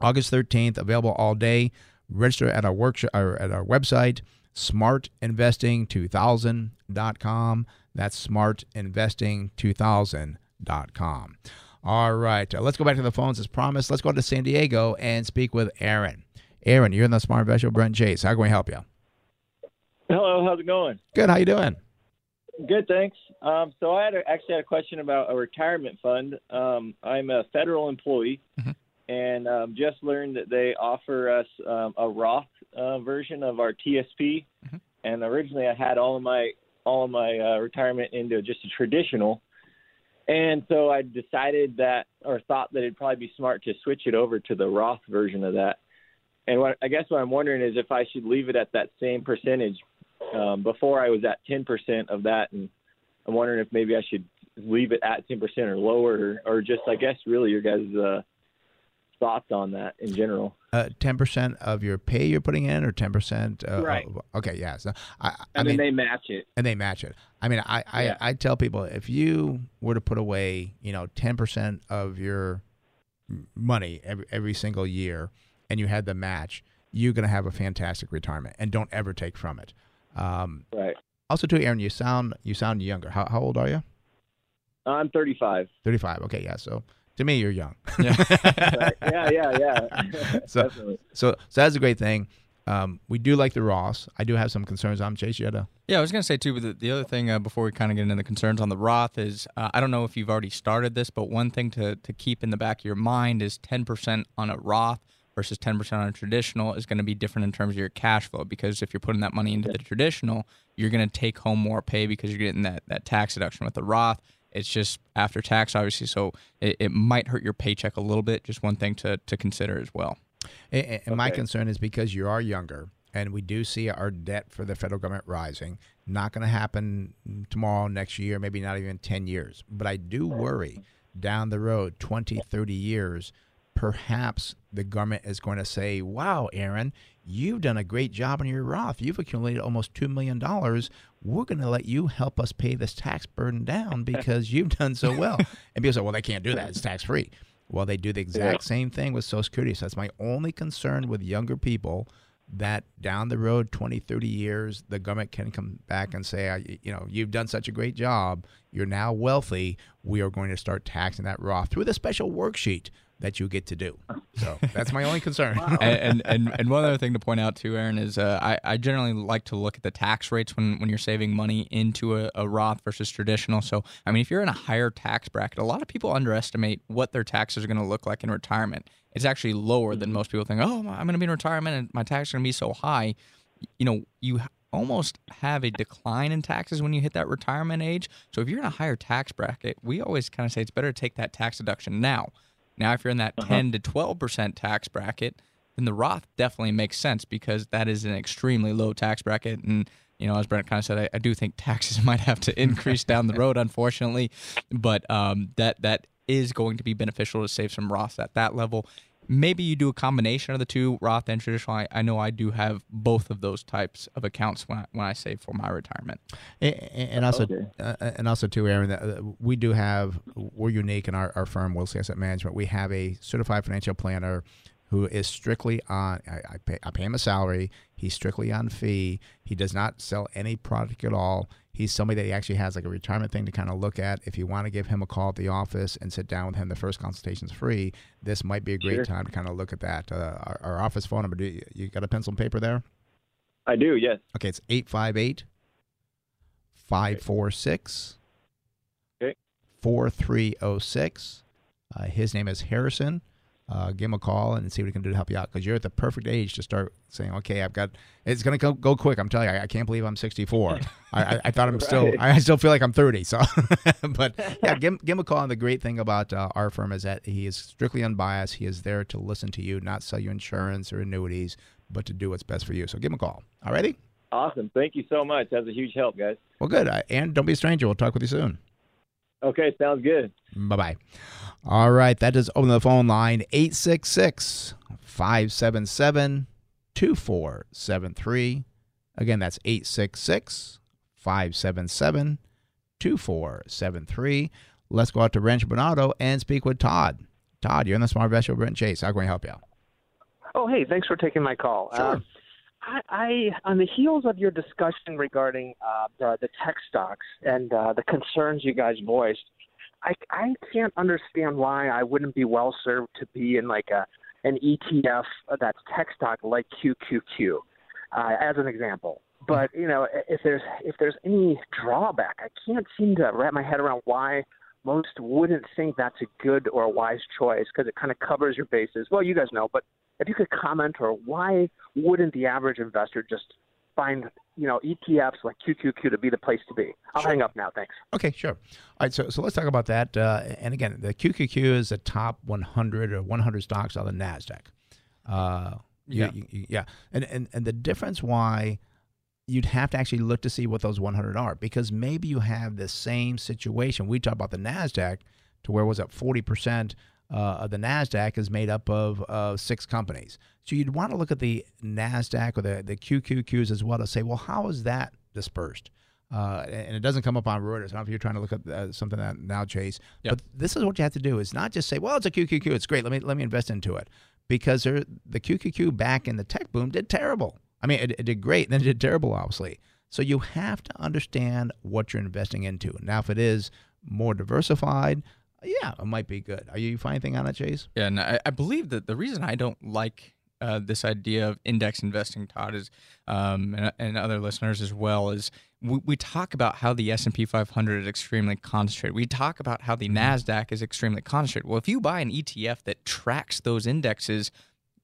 August 13th, available all day. Register at our workshop or at our website, smartinvesting2000.com. That's smartinvesting2000.com. All right, uh, let's go back to the phones as promised. Let's go to San Diego and speak with Aaron. Aaron, you're in the Smart Investor Brent Chase. How can we help you? Hello, how's it going? Good. How you doing? Good, thanks. Um, so I had a, actually had a question about a retirement fund. Um, I'm a federal employee, Mhm. and um, just learned that they offer us um, a Roth uh, version of our TSP. Mhm. And originally, I had all of my all of my uh, retirement into just a traditional. And so I decided that, or thought that it'd probably be smart to switch it over to the Roth version of that. And what I guess what I'm wondering is if I should leave it at that same percentage. Um, before I was at 10% of that, and I'm wondering if maybe I should leave it at 10% or lower, or, or just I guess really your guys' uh, thoughts on that in general. Uh, Ten percent of your pay you're putting in, or ten percent? Uh, Right. okay. Yeah. So I, I And mean, they match it. and they match it. I mean, I, I, Yeah. I tell people if you were to put away, you know, ten percent of your money every every single year, and you had the match, you're gonna have a fantastic retirement, and don't ever take from it. Um, Right. also, too, Aaron, you sound you sound younger. How how old are you? I'm 35. Thirty five. Okay, yeah. So to me, you're young. [LAUGHS] Right. yeah, yeah, yeah. [LAUGHS] So- Definitely. so so that's a great thing. Um, we do like the Roth. I do have some concerns. I'm Chase. You had a Yeah, I was going to say too. But the, the other thing uh, before we kind of get into the concerns on the Roth is uh, I don't know if you've already started this, but one thing to to keep in the back of your mind is ten percent on a Roth versus ten percent on a traditional is going to be different in terms of your cash flow because if you're putting that money into the traditional, you're going to take home more pay because you're getting that that tax deduction with the Roth. It's just after tax, obviously, so it, it might hurt your paycheck a little bit. Just one thing to to consider as well. And, and my concern is because you are younger, and we do see our debt for the federal government rising. Not going to happen tomorrow, next year, maybe not even 10 years. But I do worry down the road, 20, 30 years, perhaps the government is going to say, wow, Aaron, you've done a great job on your Roth. You've accumulated almost $2 million. We're going to let you help us pay this tax burden down [LAUGHS] because you've done so well. And people say, well, they can't do that. It's [LAUGHS] tax free. Well, they do the exact same thing with Social Security. So that's my only concern with younger people that down the road 20 30 years the government can come back and say you know you've done such a great job you're now wealthy we are going to start taxing that roth through the special worksheet that you get to do so that's my only concern [LAUGHS] and, and and and one other thing to point out too, Aaron, is uh, I I generally like to look at the tax rates when when you're saving money into a, a Roth versus traditional. So I mean, if you're in a higher tax bracket, a lot of people underestimate what their taxes are going to look like in retirement. It's actually lower than most people think. Oh, I'm going to be in retirement and my tax is going to be so high. You know, you almost have a decline in taxes when you hit that retirement age. So if you're in a higher tax bracket, we always kind of say it's better to take that tax deduction now. Now, if you're in that 10 to 12% tax bracket, then the Roth definitely makes sense because that is an extremely low tax bracket. And, you know, as Brent kind of said, I, I do think [LAUGHS] taxes might have to increase down the road, unfortunately. But um, that that is going to be beneficial to save some Roths at that level. Maybe you do a combination of the two, Roth and traditional. I, I know I do have both of those types of accounts when I, when I save for my retirement. and, and also Okay. uh, and also too aaron uh, we do have we're unique in our, our firm Wilsey asset management we have a certified financial planner who is strictly on I, I, pay, I pay him a salary he's strictly on fee he does not sell any product at all he's somebody that he actually has like a retirement thing to kind of look at if you want to give him a call at the office and sit down with him the first consultation's free this might be a great Sure. time to kind of look at that uh, our, our office phone number do you, you got a pencil and paper there I do, yes. Okay, it's 858 546 Okay. 4306. Uh, his name is Harrison. Uh, give him a call and see what he can do to help you out because you're at the perfect age to start saying, okay, I've got, it's going to go, go quick. I'm telling you, I, I can't believe I'm 64. [LAUGHS] I, I, I thought I'm still, I still feel like I'm 30. So, [LAUGHS] but yeah, [LAUGHS] give him, give him a call. And the great thing about uh, our firm is that he is strictly unbiased. He is there to listen to you, not sell you insurance or annuities, but to do what's best for you. So give him a call. All righty? Awesome. Thank you so much. That's a huge help, guys. Well, good. Uh, and don't be a stranger. We'll talk with you soon. Okay, sounds good. Bye bye. All right. That does open the phone line 866 577 2473. Again, that's 866 577 2473. Let's go out to Rancho Bernardo and speak with Todd. Todd, you're in the Smart Investor with Brent Chase. How can we help you? Oh, hey, thanks for taking my call. Sure. Uh, I, I, on the heels of your discussion regarding uh, the, the tech stocks and uh, the concerns you guys voiced, I I can't understand why I wouldn't be well served to be in like a an ETF that's tech stock like QQQ, uh, as an example. But you know, if there's if there's any drawback, I can't seem to wrap my head around why most wouldn't think that's a good or a wise choice because it kind of covers your bases. Well, you guys know, but if you could comment or why wouldn't the average investor just find you know ETFs like QQQ to be the place to be? I'll Sure. hang up now. Thanks. Okay, sure. All right, so so let's talk about that. Uh, and again, the QQQ is the top 100 or 100 stocks on the Nasdaq. Uh, Yeah. you- you- yeah. And, and and the difference why you'd have to actually look to see what those 100 are because maybe you have the same situation. We talked about the Nasdaq to where was it 40 percent. Uh, of the Nasdaq is made up of uh, six companies, so you'd want to look at the Nasdaq or the the QQQs as well to say, well, how is that dispersed? uh, and it doesn't come up on Reuters. I don't know if you're trying to look at uh, something that now, Chase. Yeah. But this is what you have to do: is not just say, "Well, it's a QQQ, it's great. Let me let me invest into it," because the QQQ back in the tech boom did terrible. I mean, it, it did great, then it did terrible, obviously. So you have to understand what you're investing into. Now, if it is more diversified, yeah, it might be good. Are you finding anything on it, Chase? Yeah, and I, I believe that the reason I don't like uh, this idea of index investing, Todd, is um, and, and other listeners as well, is we, we talk about how the S and P 500 is extremely concentrated. We talk about how the Nasdaq is extremely concentrated. Well, if you buy an ETF that tracks those indexes,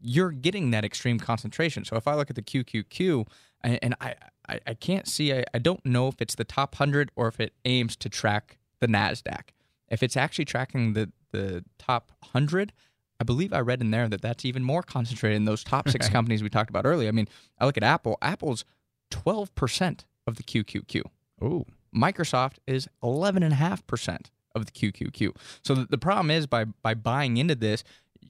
you're getting that extreme concentration. So if I look at the QQQ, and, and I, I I can't see, I, I don't know if it's the top hundred or if it aims to track the Nasdaq. If it's actually tracking the the top hundred, I believe I read in there that that's even more concentrated in those top six [LAUGHS] companies we talked about earlier. I mean, I look at Apple. Apple's twelve percent of the QQQ. Oh, Microsoft is 11.5% of the QQQ. So the, the problem is by by buying into this,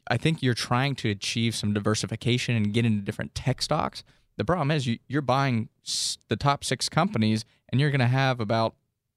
I think you're trying to achieve some diversification and get into different tech stocks. The problem is you, you're buying s- the top six companies and you're going to have about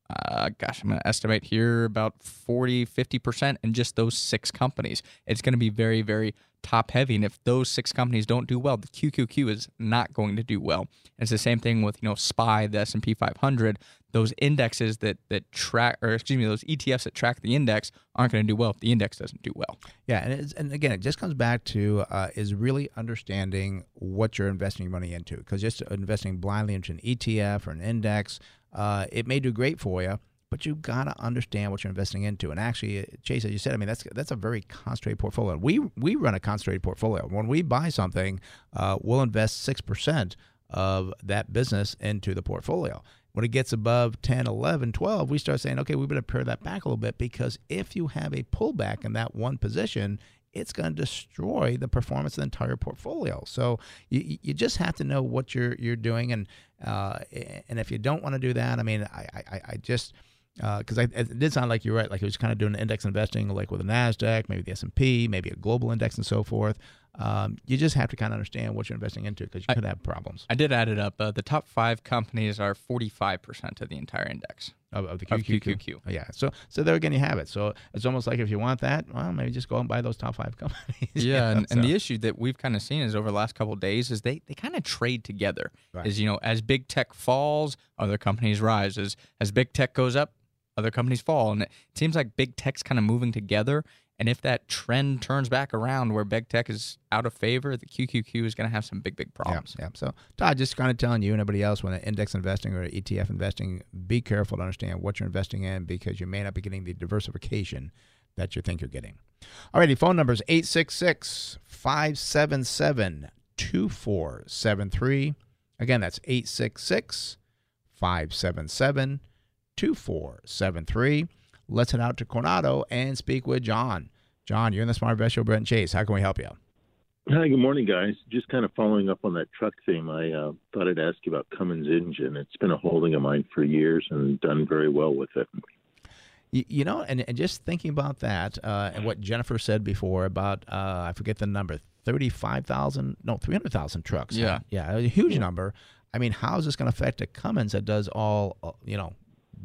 uh, gosh, I'm going to estimate here about 40, 50% in just those six companies. It's going to be very, very top heavy. And if those six companies don't do well, the QQQ is not going to do well. It's the same thing with, you know, SPY, the S&P 500. Those indexes that, that track, or excuse me, those ETFs that track the index aren't going to do well if the index doesn't do well. Yeah, and and again, it just comes back to uh, is really understanding what you're investing your money into. Because just investing blindly into an ETF or an index, uh, it may do great for you, but you got to understand what you're investing into. And actually, uh, Chase, as you said, I mean that's that's a very concentrated portfolio. We we run a concentrated portfolio. When we buy something, uh, we'll invest six percent of that business into the portfolio. When it gets above 10, 11, 12, we start saying, okay, we better pare that back a little bit because if you have a pullback in that one position, it's going to destroy the performance of the entire portfolio. So you, you just have to know what you're you're doing, and uh, and if you don't want to do that, I mean, I I, I just because I it did sound like you're right, like it was kind of doing index investing, like with the Nasdaq, maybe the S and P, maybe a global index, and so forth. Um, you just have to kind of understand what you're investing into because you could have problems I did add it up. Uh, the top five companies are 45% of the entire index. of, of the Of QQQ. QQQ. Yeah, so so there again, you have it. So it's almost like if you want that, well, maybe just go and buy those top five [LAUGHS] companies. you Yeah, know, and, and the issue that we've kind of seen is over the last couple of days is they, they kind of trade together. Right. Is you know as big tech falls, other companies rise. As as big tech goes up, other companies fall, and it seems like big tech's kind of moving together. And if that trend turns back around where big tech is out of favor, the QQQ is going to have some big big problems. Yeah, yeah. So Todd, just kind of telling you and everybody else when an index investing or ETF investing, be careful to understand what you're investing in because you may not be getting the diversification that you think you're getting. Alrighty, phone number is 866 577 2473. Again, that's 866 577 2473. Let's head out to Coronado and speak with John. John, you're in the Smart Invest Show, Brent and Chase. How can we help you? Hi, good morning, guys. Just kind of following up on that truck theme, I uh, thought I'd ask you about Cummins engine. It's been a holding of mine for years and done very well with it. You, you know, and, and just thinking about that uh, and what Jennifer said before about, uh, I forget the number, 35,000, no, 300,000 trucks. Yeah. Yeah, a huge number. I mean, how is this going to affect a Cummins that does all, uh, you know,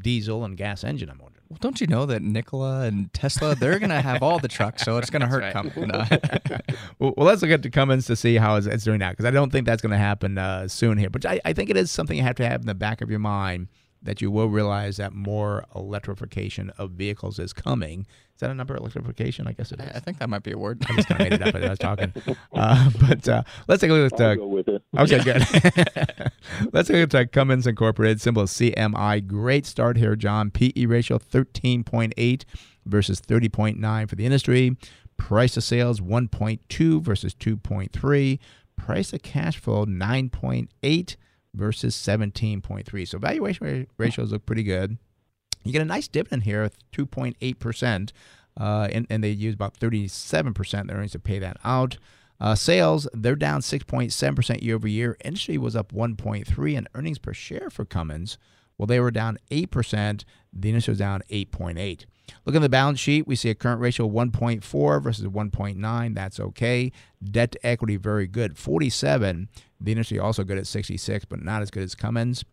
diesel and gas engine, I'm wondering? Well, don't you know that Nikola and Tesla they're going to have all the trucks, so it's going to hurt right. Cummins. [LAUGHS] [LAUGHS] Well, well, let's look at the Cummins to see how it's, it's doing now because I don't think that's going to happen uh, soon here. But I, I think it is something you have to have in the back of your mind that you will realize that more electrification of vehicles is coming. Is that a number electrification? I guess it is. I think that might be a word. I just kind of made it up as I was talking. [LAUGHS] Uh, [LAUGHS] but uh, let's take a look at. I'll Uh, go with it. Okay, good. [LAUGHS] Let's take a look at Cummins Incorporated, symbol CMI. Great start here, John. PE ratio 13.8 versus 30.9 for the industry. Price of sales 1.2 versus 2.3. Price of cash flow 9.8 versus 17.3. So valuation ratios look pretty good. You get a nice dividend here, 2.8%, uh, and, and they use about 37% of their earnings to pay that out. Uh, sales, they're down 6.7% year over year. Industry was up 1.3 and earnings per share for Cummins, well, they were down 8%. The industry was down 8.8. Look at the balance sheet. We see a current ratio of 1.4 versus 1.9. That's okay. Debt to equity, very good. 47. The industry also good at 66, but not as good as Cummins.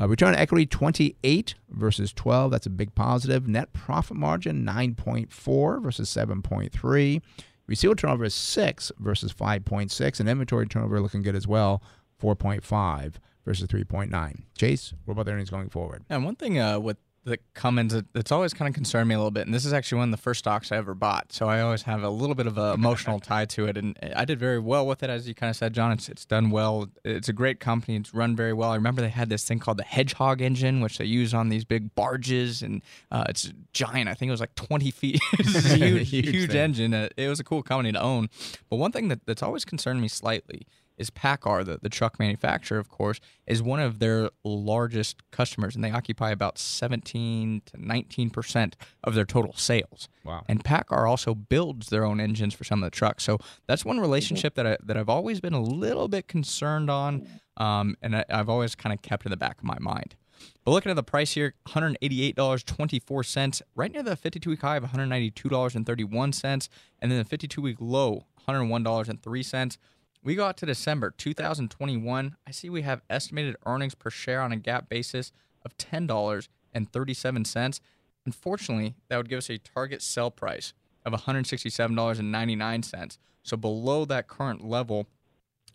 Uh, return on equity 28 versus 12. That's a big positive. Net profit margin 9.4 versus 7.3. Receivable turnover is 6 versus 5.6. And inventory turnover looking good as well 4.5 versus 3.9. Chase, what about the earnings going forward? And one thing uh, with the Cummins that- that's always kind of concerned me a little bit, and this is actually one of the first stocks I ever bought, so I always have a little bit of an emotional [LAUGHS] tie to it, and I did very well with it, as you kind of said, John. It's it's done well. It's a great company. It's run very well. I remember they had this thing called the Hedgehog engine, which they use on these big barges, and uh, it's giant. I think it was like 20 feet. [LAUGHS] It's a [LAUGHS] huge, Huge huge, engine. Uh, it was a cool company to own. But one thing that, that's always concerned me slightly is PACCAR, the, the truck manufacturer, of course, is one of their largest customers, and they occupy about 17 to 19 percent of their total sales. Wow. And PACCAR also builds their own engines for some of the trucks. So that's one relationship that I, that I've always been a little bit concerned on, um, and I, I've always kind of kept in the back of my mind. But looking at the price here, $188.24, right near the 52 week high of $192.31, and then the 52 week low, $101.03. We go out to December 2021. I see we have estimated earnings per share on a GAAP basis of $10.37. Unfortunately, that would give us a target sell price of $167.99. So below that current level.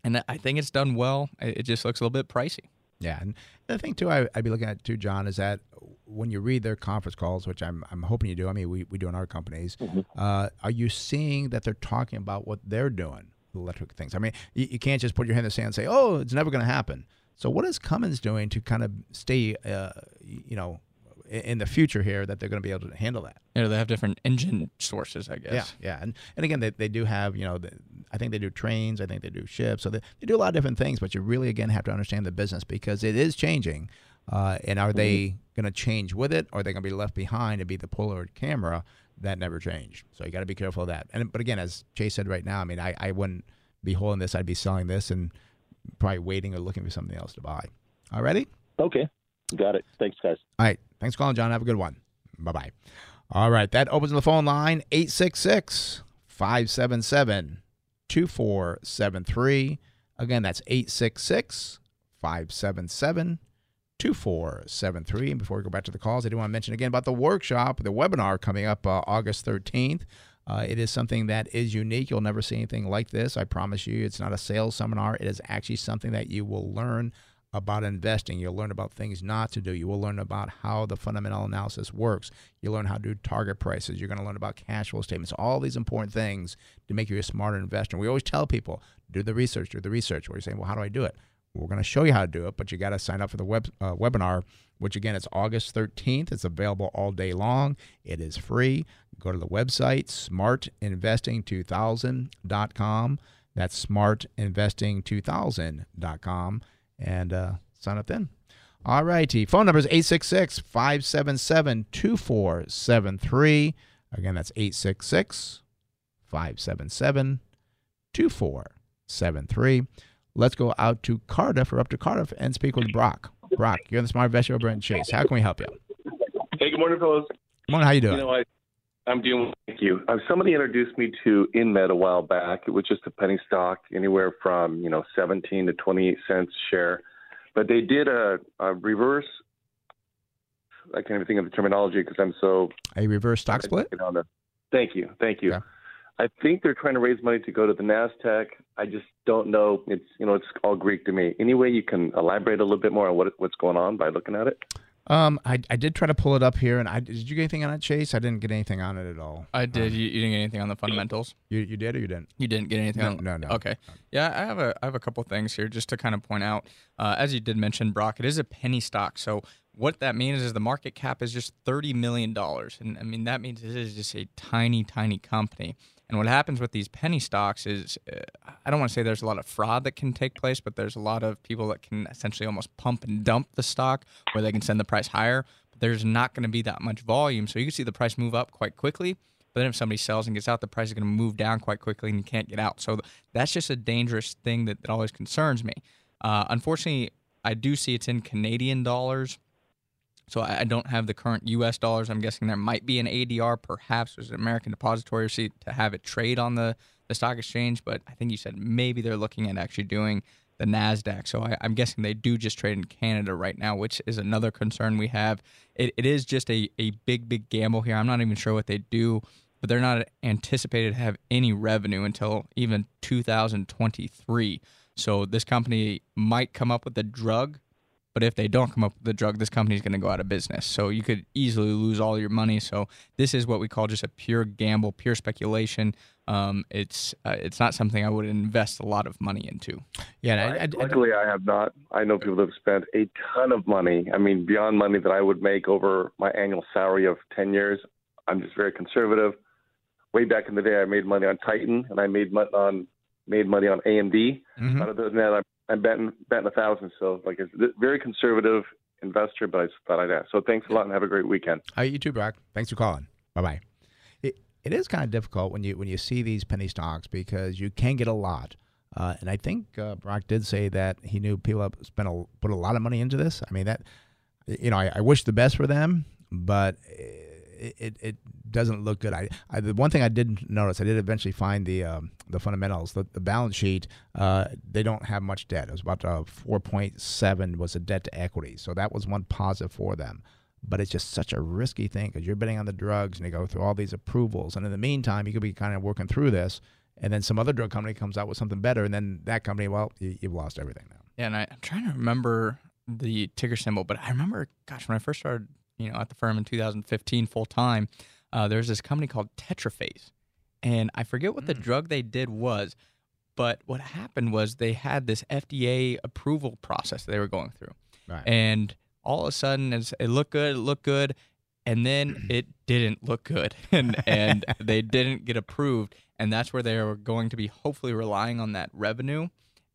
And I think it's done well. It it just looks a little bit pricey. Yeah, and the thing too, I, I'd be looking at too, John, is that when you read their conference calls, which I'm I'm hoping you do. I mean, we, we do in our companies. Uh, are you seeing that they're talking about what they're doing, with electric things? I mean, you, you can't just put your hand in the sand and say, "Oh, it's never going to happen." So, what is Cummins doing to kind of stay, uh, you know, in, in the future here that they're going to be able to handle that? You know, they have different engine sources, I guess. Yeah, yeah, and and again, they, they do have you know, the, I think they do trains, I think they do ships, so they, they do a lot of different things. But you really again have to understand the business because it is changing, uh, and are they going to change with it, or are they going to be left behind and be the Polaroid camera that never changed? So you got to be careful of that. And but again, as Chase said right now, I mean, I, I wouldn't be holding this; I'd be selling this and probably waiting or looking for something else to buy. All righty. Okay, got it. Thanks, guys. All right. Thanks for calling, John. Have a good one. Bye bye. All right. That opens the phone line 866 577 2473. Again, that's 866 577 2473. And before we go back to the calls, I do want to mention again about the workshop, the webinar coming up uh, August 13th. Uh, it is something that is unique. You'll never see anything like this. I promise you. It's not a sales seminar. It is actually something that you will learn about investing. You'll learn about things not to do. You will learn about how the fundamental analysis works. You'll learn how to do target prices. You're going to learn about cash flow statements. All these important things to make you a smarter investor. We always tell people, do the research, do the research. We're saying, well, how do I do it? We're going to show you how to do it, but you got to sign up for the web uh, webinar, which again is August 13th. It's available all day long. It is free. Go to the website smartinvesting2000.com. That's smartinvesting2000.com and uh, sign up then. All righty. Phone number is 866 577 2473. Again, that's 866 577 2473. Let's go out to Cardiff or up to Cardiff and speak with Brock. Brock, you're in the Smart Investor over in Chase. How can we help you? Hey, good morning, fellas. Good morning. How you doing? You know, I, I'm doing well, thank you. Uh, somebody introduced me to InMed a while back. It was just a penny stock, anywhere from you know 17 to 28 cents share. But they did a, a reverse. I can't even think of the terminology because I'm so. A reverse stock split? On the, thank you, thank you. Yeah. I think they're trying to raise money to go to the Nasdaq. I just don't know. It's you know it's all Greek to me. Any way you can elaborate a little bit more on what what's going on by looking at it? Um, I, I did try to pull it up here, and I did you get anything on it, Chase? I didn't get anything on it at all. I did. Um, you, you didn't get anything on the fundamentals. you you did or you didn't? You didn't get anything No, on no, no. Okay. Yeah, I have a I have a couple things here just to kind of point out. Uh, as you did mention, Brock, it is a penny stock. So what that means is the market cap is just thirty million dollars, and I mean that means it is just a tiny, tiny company. And what happens with these penny stocks is, uh, I don't want to say there's a lot of fraud that can take place, but there's a lot of people that can essentially almost pump and dump the stock where they can send the price higher. But there's not going to be that much volume, so you can see the price move up quite quickly. But then if somebody sells and gets out, the price is going to move down quite quickly, and you can't get out. So that's just a dangerous thing that, that always concerns me. Uh, unfortunately, I do see it's in Canadian dollars. So I I don't have the current U.S. dollars. I'm guessing there might be an ADR, perhaps there's an American depository receipt to have it trade on the, the stock exchange. But I think you said maybe they're looking at actually doing the Nasdaq. So I, I'm guessing they do just trade in Canada right now, which is another concern we have. It, it is just a, a big big gamble here. I'm not even sure what they do, but they're not anticipated to have any revenue until even 2023. So this company might come up with a drug but if they don't come up with the drug, this company is going to go out of business. So you could easily lose all your money. So this is what we call just a pure gamble, pure speculation. Um, it's uh, it's not something I would invest a lot of money into. Yeah, I, I, I, Luckily, I have not. I know people that have spent a ton of money. I mean, beyond money that I would make over my annual salary of 10 years. I'm just very conservative. Way back in the day, I made money on Titan, and I made money on made money on AMD. Mhm. Other than that, I'm, I'm betting betting a thousand. So, like, it's a very conservative investor, but I thought I'd ask. So, thanks a lot, and have a great weekend. All right, you too, Brock. Thanks for calling. Bye bye. It it is kind of difficult when you when you see these penny stocks because you can get a lot. Uh, and I think uh, Brock did say that he knew people have spent a, put a lot of money into this. I mean that, you know, I, I wish the best for them, but it, it, it doesn't look good. I, I the one thing I did notice, I did eventually find the um, the fundamentals, the, the balance sheet. Uh, they don't have much debt. It was about uh, four point seven was a debt to equity, so that was one positive for them. But it's just such a risky thing because you're betting on the drugs and you go through all these approvals, and in the meantime, you could be kind of working through this, and then some other drug company comes out with something better, and then that company, well, you, you've lost everything now. Yeah, and I, I'm trying to remember the ticker symbol, but I remember, gosh, when I first started, you know, at the firm in 2015 full time, uh, there's this company called Tetraphase, and I forget what the drug they did was, but what happened was they had this FDA approval process they were going through, Right. and all of a sudden it's, it looked good, it looked good, and then [CLEARS THROAT] it didn't look good, [LAUGHS] and and they didn't get approved, and that's where they were going to be hopefully relying on that revenue,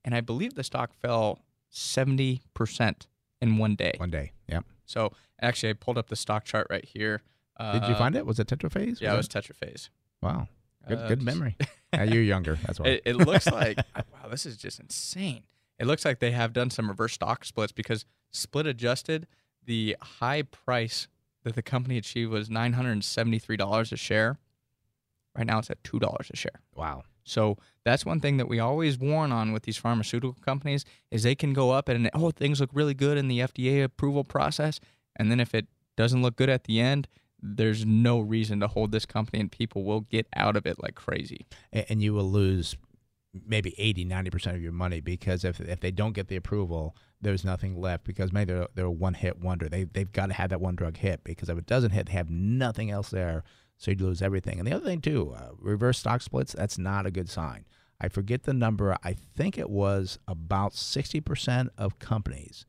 and I believe the stock fell seventy percent in one day. One day, yep. So actually, I pulled up the stock chart right here. Uh, Did you find it? Was it tetraphase? Yeah, it was Tetraphase. Wow. Good, Uh, good [LAUGHS] memory. you're younger. That's why. It, it looks like [LAUGHS] wow, this is just insane. It looks like they have done some reverse stock splits because split adjusted, the high price that the company achieved was nine hundred and seventy three dollars a share. Right now, it's at two dollars a share. wow. So that's one thing that we always warn on with these pharmaceutical companies is they can go up and oh things look really good in the FDA approval process, and then if it doesn't look good at the end, there's no reason to hold this company, and people will get out of it like crazy. And you will lose maybe 80, 90% of your money because if, if they don't get the approval, there's nothing left because maybe they're, they're a one hit wonder. They, they've got to have that one drug hit because if it doesn't hit, they have nothing else there. So you'd lose everything. And the other thing, too, uh, reverse stock splits, that's not a good sign. I forget the number. I think it was about 60% of companies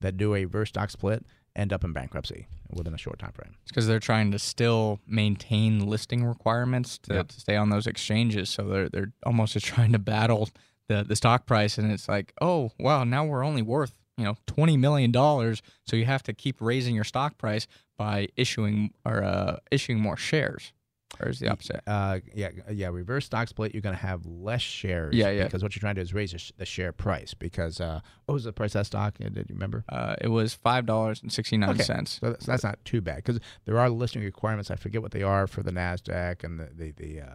that do a reverse stock split end up in bankruptcy within a short time frame. It's because they're trying to still maintain listing requirements to, Yep. to stay on those exchanges. So they're they're almost just trying to battle the the stock price, and it's like, oh wow, now we're only worth you know twenty million dollars, so you have to keep raising your stock price by issuing or uh, issuing more shares. Or is the opposite? Uh, yeah, yeah. Reverse stock split, you're going to have less shares. Yeah, yeah. Because what you're trying to do is raise the sh- the share price. Because uh, what was the price of that stock? Uh, Did you remember? Uh, it was five dollars and sixty nine cents. Okay. So that's, that's not too bad because there are listing requirements. I forget what they are for the Nasdaq and the the, the uh,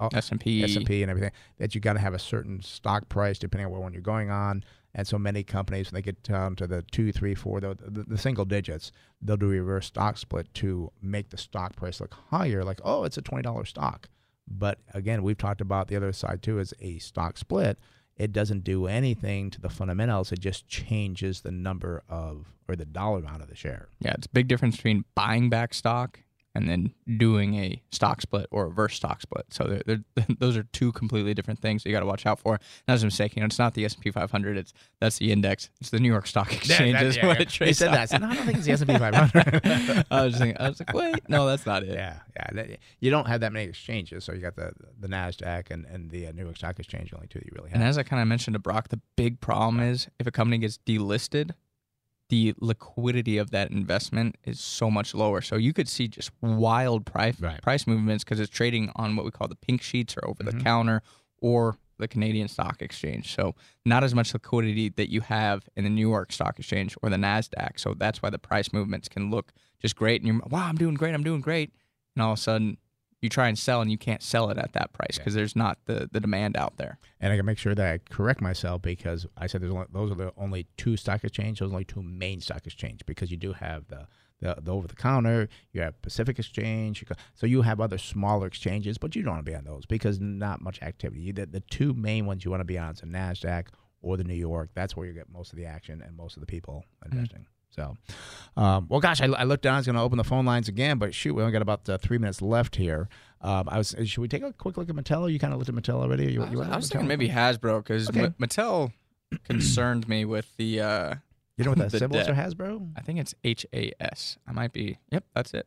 uh, S&P. S and P and everything. That you got to have a certain stock price depending on what one you're going on. And so many companies, when they get down to the two, three, four, the, the, the single digits, they'll do a reverse stock split to make the stock price look higher. Like, oh, it's a twenty dollar stock. But again, we've talked about the other side too is a stock split. it doesn't do anything to the fundamentals. It just changes the number of or the dollar amount of the share. Yeah, it's a big difference between buying back stock and then doing a stock split or a reverse stock split. So they're, they're, [LAUGHS] those are two completely different things you got to watch out for. And as I'm saying, you know, it's not the S&P 500. It's that's the index. It's the New York Stock Exchange. that- is yeah, what yeah. it He said that. I said, "No, I don't think it's the S&P 500." [LAUGHS] I was thinking, I was like, wait, no, that's not it. Yeah, yeah. that- You don't have that many exchanges, so you got the the Nasdaq and and the uh, New York Stock Exchange. Only two that you really have. And as I kind of mentioned to Brock, the big problem is if a company gets delisted, the liquidity of that investment is so much lower. So you could see just wild price Right. price movements because it's trading on what we call the pink sheets or over Mhm. the counter or the Canadian Stock Exchange. So not as much liquidity that you have in the New York Stock Exchange or the Nasdaq. So that's why the price movements can look just great, and you're wow, I'm doing great, I'm doing great, and all of a sudden you try and sell and you can't sell it at that price because there's not the the demand out there. And I can make sure that I correct myself because I said there's only, those are the only two stock exchange. Those are only two main stock exchange because you do have the the, the over the counter. You have Pacific Exchange. So you have other smaller exchanges, but you don't want to be on those because not much activity. You, the, the two main ones you want to be on is the Nasdaq or the New York. That's where you get most of the action and most of the people mm-hmm. investing. So, um, well, gosh, I, I looked down. I was going to open the phone lines again, but shoot, we only got about uh, three minutes left here. Um, I was. Should we take a quick look at Mattel? You kind of looked at Mattel already. You, you went I was thinking maybe Hasbro because Okay. Mattel [CLEARS THROAT] concerned me with the. Uh, You know what that [LAUGHS] symbol is for. Hasbro? I think it's H A S. I might be. Yep, that's it.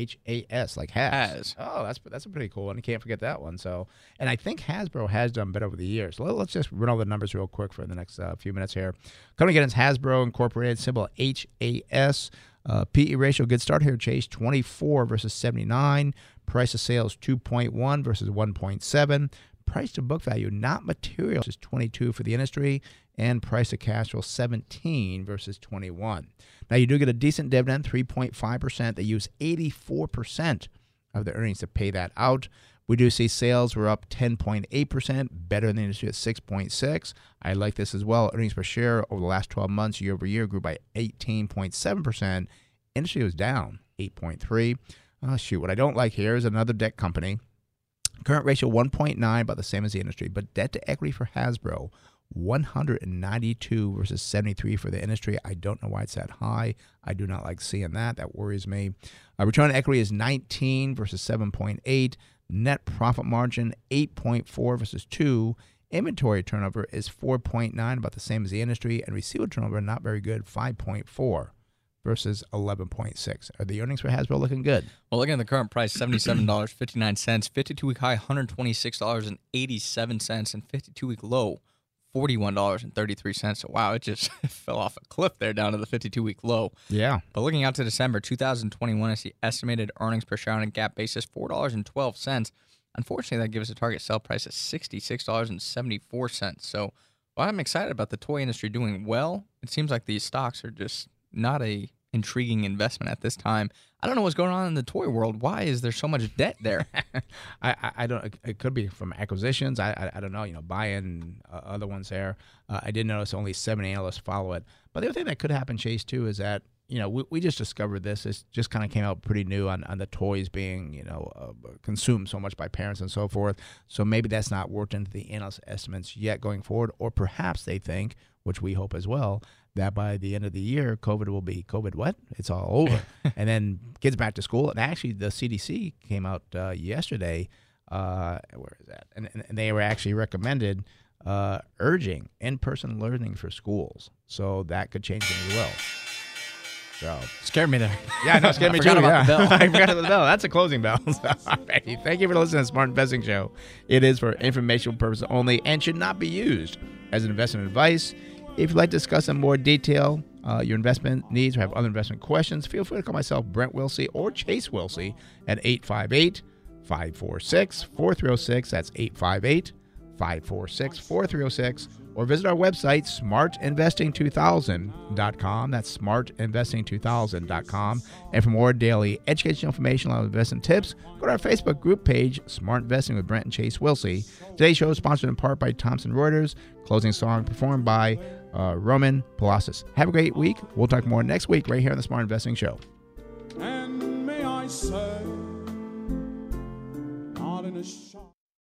H A S, like has. Has. Oh, that's that's a pretty cool one. You can't forget that one. So, and I think Hasbro has done better over the years. Let, us just run all the numbers real quick for the next uh, few minutes here. Coming again is Hasbro Incorporated, symbol H A S. Uh, PE ratio, good start here, Chase, 24 versus 79. Price of sales, 2.1 versus 1.7. Price to book value, not material, is 22 for the industry. And price of cash flow, 17 versus 21. Now, you do get a decent dividend, 3.5%. They use 84% of the earnings to pay that out. We do see sales were up 10.8%, better than the industry at 6.6. I like this as well. Earnings per share over the last 12 months, year over year, grew by 18.7%. Industry was down 8.3. Oh ah, shoot, what I don't like here is another debt company. Current ratio 1.9, about the same as the industry, but debt to equity for Hasbro 192 versus 73 for the industry. I don't know why it's that high. I do not like seeing that. That worries me. Uh, return on equity is 19 versus 7.8. Net profit margin 8.4 versus 2. Inventory turnover is 4.9, about the same as the industry, and receivable turnover not very good, 5.4 versus 11.6. Are the earnings for Hasbro looking good? Well, looking at the current price, seventy-seven dollars fifty-nine cents. Fifty-two week high, one hundred twenty-six dollars and eighty-seven cents, and fifty-two week low, forty-one dollars and thirty-three cents. So wow, it just [LAUGHS] fell off a cliff there down to the fifty-two week low. Yeah. But looking out to December 2021, I see estimated earnings per share on a GAAP basis four dollars and twelve cents. Unfortunately, that gives us a target sell price of sixty-six dollars and seventy-four cents. So, while I'm excited about the toy industry doing well, it seems like these stocks are just not a intriguing investment at this time. I don't know what's going on in the toy world. Why is there so much debt there? [LAUGHS] I, I, don't. It could be from acquisitions. I, I, I don't know. You know, buying uh, other ones there. Uh, I did notice only seven analysts follow it. But the other thing that could happen, Chase, too, is that you know we, we just discovered this. This just kind of came out pretty new on, on the toys being you know uh, consumed so much by parents and so forth. So maybe that's not worked into the analyst estimates yet going forward, or perhaps they think, which we hope as well, that by the end of the year, COVID will be COVID what? It's all over, [LAUGHS] and then kids back to school. And actually, the CDC came out uh, yesterday. Uh, where is that? And, and, they were actually recommended uh, urging in-person learning for schools. So that could change things as well. So Scared me there. yeah, no, scared [LAUGHS] me too. about yeah. the bell. [LAUGHS] I forgot about the bell. That's a closing bell. Alrighty. Thank you for listening to the Smart Investing Show. It is for informational purposes only and should not be used as an investment advice. If you'd like to discuss in more detail uh, your investment needs or have other investment questions, feel free to call myself, Brent Wilsey, or Chase Wilsey at 858 546 4306. That's 858 546 4306. Or visit our website, smartinvesting2000.com. That's smartinvesting2000.com. And for more daily educational information on investment tips, go to our Facebook group page, Smart Investing with Brent and Chase Wilsey. Today's show is sponsored in part by Thomson Reuters. Closing song performed by uh, Roman Palacis. Have a great week. We'll talk more next week right here on the Smart Investing Show. And may I say, not in a.